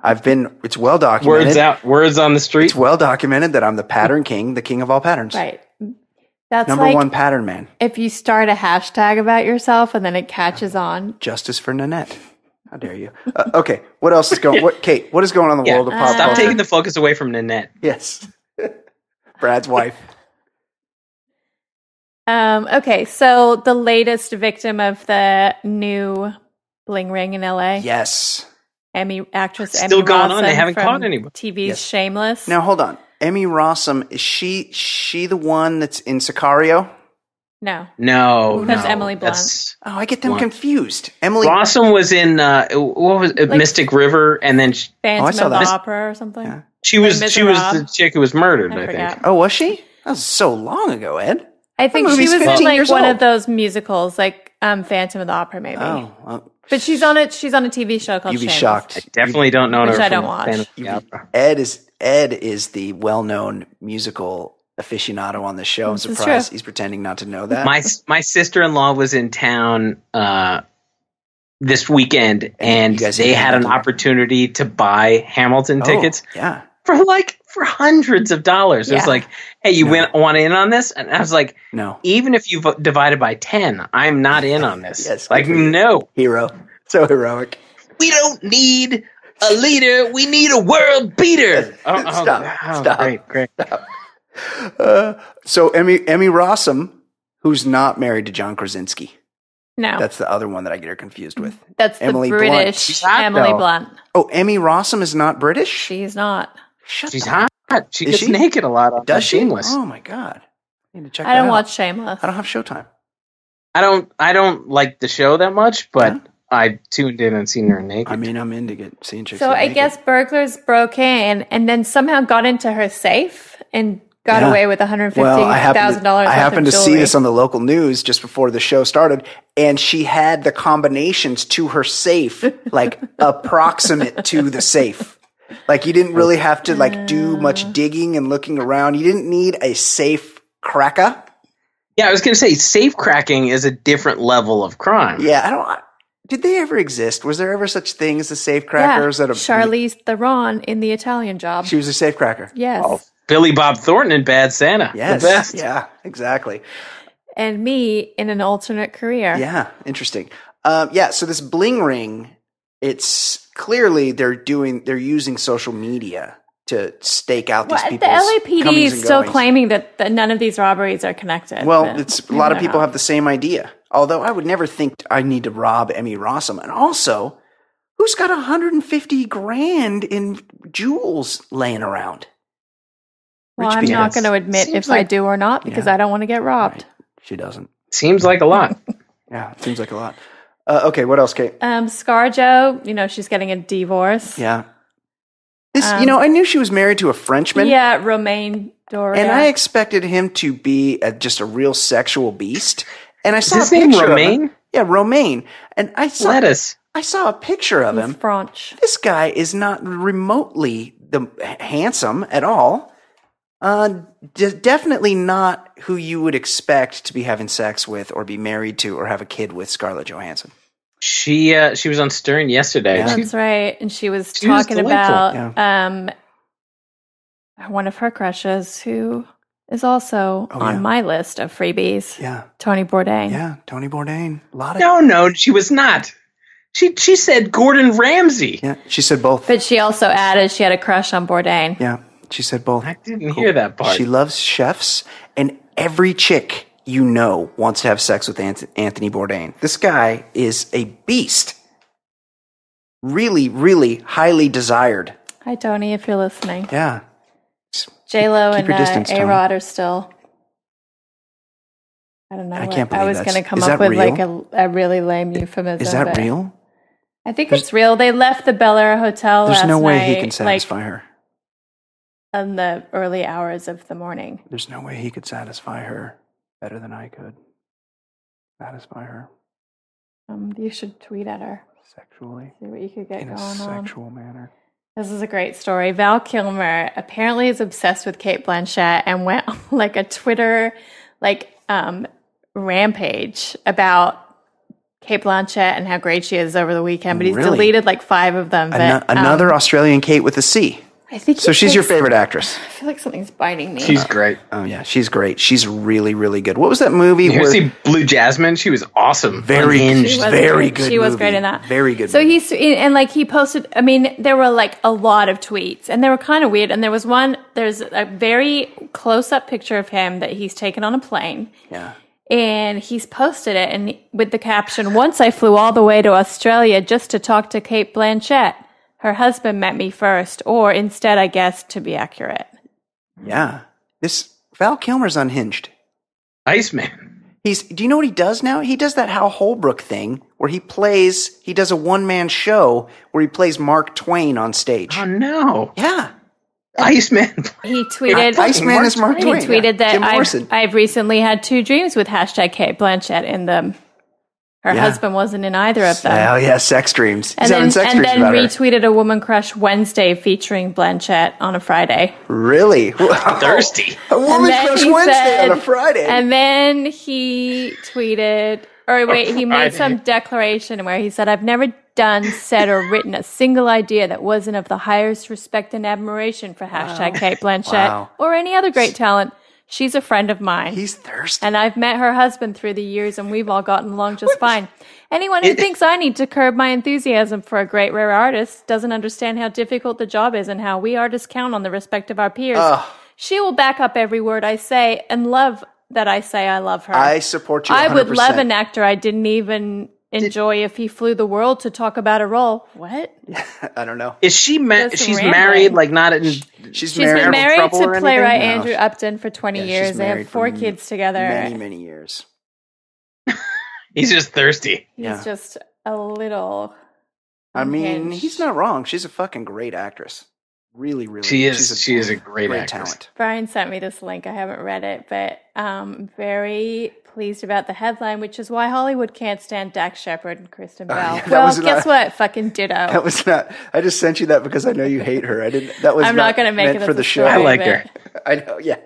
I've been. It's well documented. Words out. Words on the street. It's well documented that I'm the pattern king, the king of all patterns. Right. That's Number like one pattern man. if you start a hashtag about yourself and then it catches on. Justice for Nanette. How dare you? Uh, okay, what else is going? What Kate? What is going on in the Yeah, world of pop Stop culture? taking the focus away from Nanette. yes, Brad's wife. Um, okay, so the latest victim of the new bling ring in LA, Yes. Emmy actress Still Emmy going on? They haven't from caught anybody. TV's Yes. Shameless. Now hold on. Emmy Rossum is she? She the one that's in Sicario? no, No, That's no, Emily Blunt. that's- Oh, I get them What? confused. Emily. Rossum was in uh, what was it, Like- Mystic River, and then she, Phantom Oh, I saw of the. Opera or something. Yeah. she was she was the chick who was murdered. I I, think. Oh, was she? That was so long ago, Ed. I think she was in like one old. of those musicals, like um, Phantom of the Opera, maybe. Oh, well, But she's on it. She's on a TV show called you'd be Shameless. shocked. I definitely don't know Which her I don't watch. Phantom of the You'd be- Ed is Ed is the well-known musical aficionado on the show. I'm This surprised he's pretending not to know that. My my sister in law was in town uh, this weekend, and You guys they hit had an Hamilton. opportunity to buy Hamilton Oh, tickets Yeah. for like for hundreds of dollars. It was like, hey, you No. win, want in on this? And I was like, No. even if you vo- divided by ten, I'm not in on this. Yes, like no, Hero. So heroic. we don't need a leader. We need a world beater. Oh, oh, Stop. oh, Stop. Great, great. Uh, so Emmy Emmy Rossum, who's not married to John Krasinski. No, that's, That's the other one that I get her confused with. That's Emily Blunt. British She's hot, Emily though. Blunt. Oh, Emmy Rossum is not British. She's not. Shut She's the- hot. She Is gets she? naked a lot on Does she? Shameless. Oh my god. I need to check. I don't out. watch Shameless. I don't have Showtime. I don't. I don't like the show that much, but Huh? I tuned in and seen her naked. I mean, I'm into get seeing chicks. So get I naked. guess burglars broke in and then somehow got into her safe and got Yeah. away with one hundred fifty Well, I happened thousand to, dollars. I happened to see this on the local news just before the show started, and she had the combinations to her safe, like approximate to the safe. Like you didn't really have to like do much digging and looking around. You didn't need a safe cracker. yeah, I was going to say safe cracking is a different level of crime. Yeah, I don't. Did they ever exist? Was there ever such thing as a safe crackers? yeah, That a, Charlize Theron in the Italian Job. she was a safe cracker. yes, Oh, Billy Bob Thornton in Bad Santa. Yes. The best. Yeah, exactly. and me in an alternate career. Yeah, interesting. Um, yeah, so this bling ring, it's clearly they're doing they're using social media to stake out these Well, people. the LAPD is still goings. claiming that, that none of these robberies are connected. Well, but it's a you lot of people know. have the same idea. Although I would never think I need to rob Emmy Rossum. And also, who's got 150 grand in jewels laying around? Well, Rich I'm people. not going to admit Seems if I do or not because Yeah. I don't want to get robbed. Right. She doesn't. Seems like a lot. Yeah, it seems like a lot. Uh, okay, what else, Kate? Um, ScarJo, you know, she's getting a divorce. Yeah. This, you know, I knew she was married to a Frenchman. yeah, Romain Dauriac. And I expected him to be a, just a real sexual beast. And I Is saw his a name picture Romaine? of him. Yeah, Romaine. And I saw Lettuce. I saw a picture of He's him. French. This guy is not remotely the handsome at all. Uh, de- definitely not who you would expect to be having sex with, or be married to, or have a kid with Scarlett Johansson. She uh, she was on Stern yesterday. Yeah. That's right. And she was She talking delightful. about um, one of her crushes who is also Oh, on yeah. my list of freebies, Yeah, Tony Bourdain. yeah. Tony Bourdain. A lot of. no, no, she was not. She she said Gordon Ramsay. Yeah, she said both. But she also added she had a crush on Bourdain. Yeah, she said both. I didn't hear that part. She loves chefs, and every chick you know wants to have sex with Ant- Anthony Bourdain. This guy is a beast. Really, really highly desired. Hi, Tony, if you're listening. Yeah. J Lo and uh. A Rod are still. I don't know. I can't believe I was going to come up with like a, a really lame euphemism. Is that real? I think it's real. They left the Bel Air Hotel There's last no way he night, can satisfy her. in the early hours of the morning. There's no way he could satisfy her better than I could. Satisfy her Um, you should tweet at her. sexually See what you could get in a going on. sexual manner. This is a great story. Val Kilmer apparently is obsessed with Cate Blanchett and went on like a Twitter like um rampage about Cate Blanchett and how great she is over the weekend, but he's Really? deleted like five of them. But, um, another Australian Kate with a C. I think So she's your favorite actress. I feel like something's biting me. She's great. Oh yeah, she's great. She's really, really good. What was that movie? You where- see Blue Jasmine? She was awesome. Very- Unhinged. She was very great. good She was movie. great in that. Very good So movie. he's and like he posted. I mean, there were like a lot of tweets, and they were kind of weird. And there was one. There's a very close up picture of him that he's taken on a plane, yeah. and he's posted it and with the caption once i flew all the way to australia just to talk to cate blanchett her husband met me first or instead i guess to be accurate Yeah. This Val Kilmer's unhinged. Iceman. He's do you know what he does now? He does that Hal Holbrook thing where he plays he does a one man show where he plays Mark Twain on stage. Oh no, Yeah. Iceman. he tweeted Iceman is Mark Twain. he tweeted yeah. That Morrison. I've, I've recently had two dreams with hashtag cate blanchett in them her Yeah. husband wasn't in either of them Hell yeah, sex dreams. And having then, sex and dreams then about her. retweeted a woman crush wednesday featuring blanchett on a friday Really? Wow. Thirsty. A woman crush Wednesday said- on a Friday. And then he tweeted, or wait, he made some declaration where he said, I've never done, said, or written a single idea that wasn't of the highest respect and admiration for hashtag Cate Blanchett Wow. or any other great talent. She's a friend of mine. He's thirsty. and I've met her husband through the years, and we've all gotten along just fine. Anyone who thinks I need to curb my enthusiasm for a great rare artist doesn't understand how difficult the job is and how we artists count on the respect of our peers. She will back up every word I say and love that I say I love her. I support you. 100%. I would love an actor I didn't even enjoy if he flew the world to talk about a role. What? I don't know. Is she ma- she's rambling. married? Like not in? She's, She's married. been married to or anything? playwright No. Andrew Upton for 20 Yeah, years. They have four kids together. many, many years. He's just thirsty. He's Yeah. just a little. I mean, unhinged. he's not wrong. She's a fucking great actress. Really, really. She is- she's she is a great actress. talent. Brian sent me this link. I haven't read it, but um, very pleased about the headline, which is why Hollywood can't stand Dax Shepard and Kristen Bell. yeah, well, guess not- what? Fucking ditto. That was not. I just sent you that because I know you hate her. I didn't. That was. I'm not gonna make it for the show. I like her. I know. Yeah,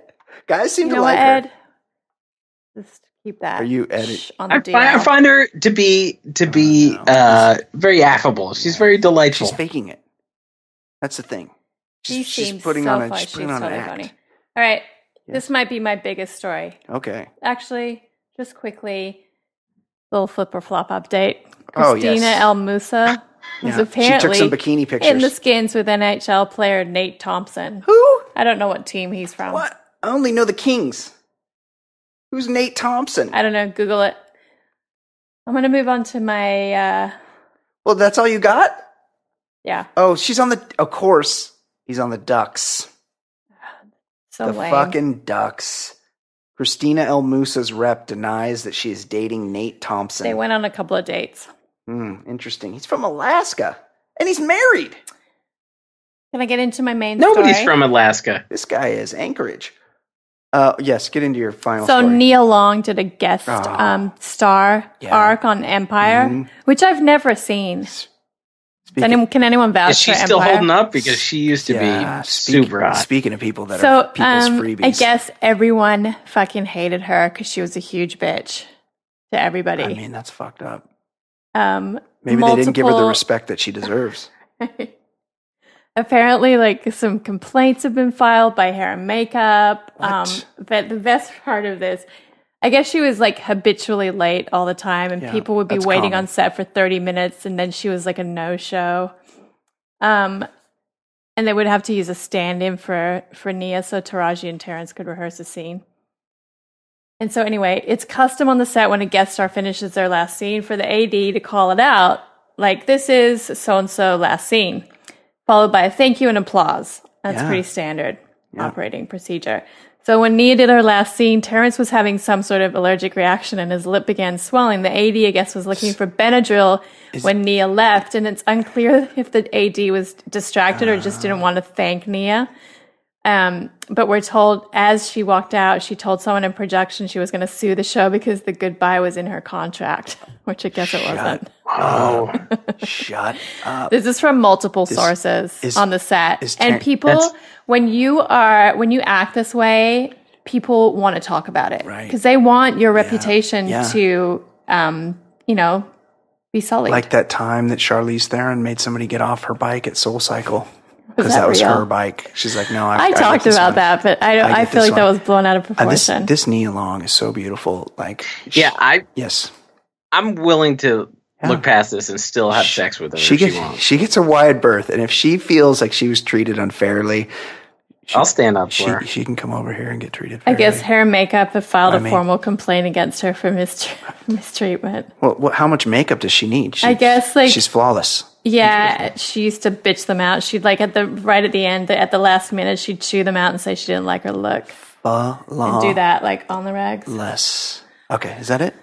guys seem You to know like what, her. Just keep that. Are you Ed? Shh on the I DL. find, I find her to be to be know. uh, very affable. She's very delightful. She's faking it. That's the thing. She She's, she's seems putting so on a. funny. She's She's on totally an act. funny. All right, Yes. this might be my biggest story. Okay. Actually, just quickly, little flip or flop update. Oh, Christina yes. El Musa was Yeah. apparently she took some bikini pictures. in the skins with NHL player Nate Thompson. Who? I don't know what team he's from. What? I only know the Kings. Who's Nate Thompson? I don't know. Google it. I'm gonna move on to my uh well, that's all you got. yeah. Oh, she's on the. Of course, he's on the Ducks. So the lame. fucking Ducks. Christina El Moussa's rep denies that she is dating Nate Thompson. they went on a couple of dates. Hmm, interesting. He's from Alaska and he's married. Can I get into my main thing? Nobody's story? from Alaska. This guy is Anchorage. Uh, yes, get into your final So story. Nia Long did a guest Ah. um, star Yeah. arc on Empire, Mhm. which I've never seen. Does Speaking- anyone, can anyone vouch Is she for still Empire? holding up? Because she used to Yeah, be speak- super hot. Speaking of people that So are people's um, freebies, I guess everyone fucking hated her because she was a huge bitch to everybody. I mean that's fucked up. um, Maybe they didn't give her the respect that she deserves. Apparently, like some complaints have been filed by hair and makeup. Um, but the best part of this, I guess she was like habitually late all the time, and Yeah, people would be waiting common. on set for thirty minutes, and then she was like a no show. Um, and they would have to use a stand-in for for Nia, so Taraji and Terrence could rehearse a scene. And so, anyway, it's custom on the set when a guest star finishes their last scene for the AD to call it out, like this is so and so last scene followed by a thank you and applause. That's Yeah. pretty standard operating procedure. So when Nia did her last scene, Terrence was having some sort of allergic reaction and his lip began swelling. The AD, I guess, was looking for Benadryl when Nia left, and it's unclear if the AD was distracted or just didn't want to thank Nia. Um, but we're told as she walked out, she told someone in production she was going to sue the show because the goodbye was in her contract, which I guess it wasn't. Oh, Shut up. This is from multiple sources is- on the set. is and Ter- people, when you are, when you act this way, people want to talk about it. Right. Because they want your reputation Yeah. to, um, you know, be sullied. Like that time that Charlize Theron made somebody get off her bike at Soul Cycle because that that, was real? her bike. She's like, no, I, I get talked this about one. that, but I don't, I I, feel this like that was blown out of Uh, this proportion. this Nia Long is so beautiful. Like, yeah. I yes, I'm willing to Yeah. look past this and still have sex with her she if she gets wants. she gets a wide berth, and if she feels like she was treated unfairly, I'll stand up for she her. she can come over here and get treated. I guess hair and makeup have filed I a mean- formal complaint against her for mistr- mistreatment. Well, what, how much makeup does she need? She, I guess, like- she's flawless. Yeah, she used to bitch them out. She'd like at the right at the end, at the last minute, she'd chew them out and say she didn't like her look. And do that like on the rags. Less. Okay, is that it?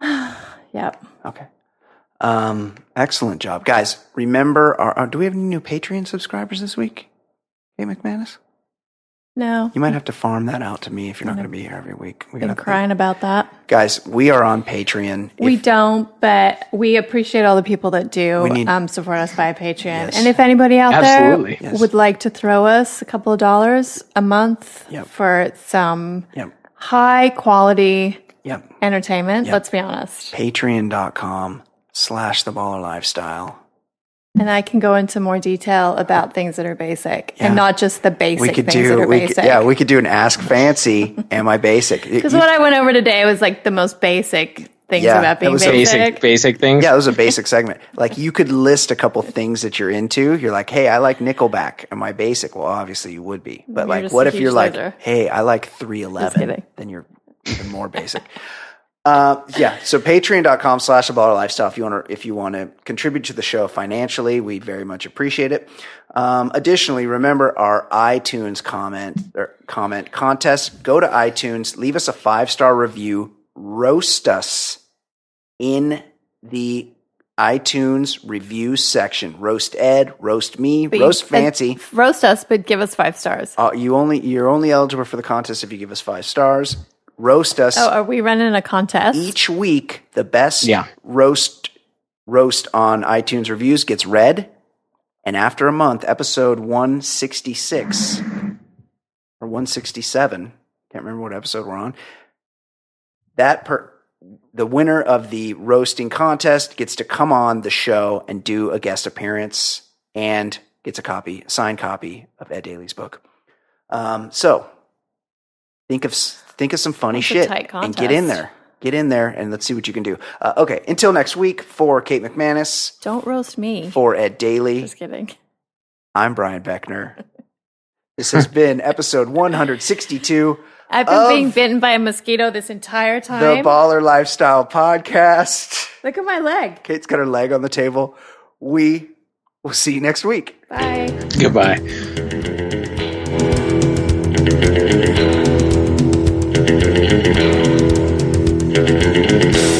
Yep. Okay. Um, excellent job, guys. Remember, our, uh, do we have any new Patreon subscribers this week? Hey, McManus, No. you might have to farm that out to me if you're not going to be here every week. We Been gotta crying about that. guys. We are on Patreon. we If- don't, but we appreciate all the people that do need- um, support us via Patreon. Yes. And if anybody out Absolutely. there Yes. would like to throw us a couple of dollars a month Yep. for some Yep. high quality Yep. entertainment, let's be honest. Patreon.com slash the baller lifestyle. And I can go into more detail about things that are basic Yeah. and not just the basic We could things that are we basic. could, yeah, we could do an ask fancy. Am I basic? Because what I went over today was like the most basic things Yeah, about it being was basic. Basic, basic things. Yeah, it was a basic segment. Like you could list a couple things that you're into. You're like, hey, I like Nickelback. Am I basic? Well, obviously you would be. But You're like, what if you're like, hey, I like 311? Then you're even more basic. Uh, yeah. So patreon.com slash a baller lifestyle. If you want to, if you want to contribute to the show financially, we'd very much appreciate it. Um, additionally, remember our iTunes comment or comment contest. Go to iTunes, leave us a five star review, roast us in the iTunes review section. Roast Ed, roast me, But roast you- Fancy. roast us, but give us five stars. Uh, you only you're only eligible for the contest if you give us five stars. Roast us Oh, are we running a contest? each week. The best Yeah. roast roast on iTunes reviews gets read, and after a month, episode one sixty six or one sixty seven. Can't remember what episode we're on. That per the winner of the roasting contest gets to come on the show and do a guest appearance and gets a copy, signed copy of Ed Daly's book. Um, so think of s- think of some funny That's shit and get in there. Get in there and let's see what you can do. Uh, okay, until next week for Kate McManus, Don't roast me. for Ed Daly, Just kidding. I'm Brian Beckner. This has been episode 162, I've been Of- being bitten by a mosquito this entire time. the. Baller Lifestyle Podcast. Look at my leg. Kate's got her leg on the table. We will see you next week. Bye. Goodbye. Thank you.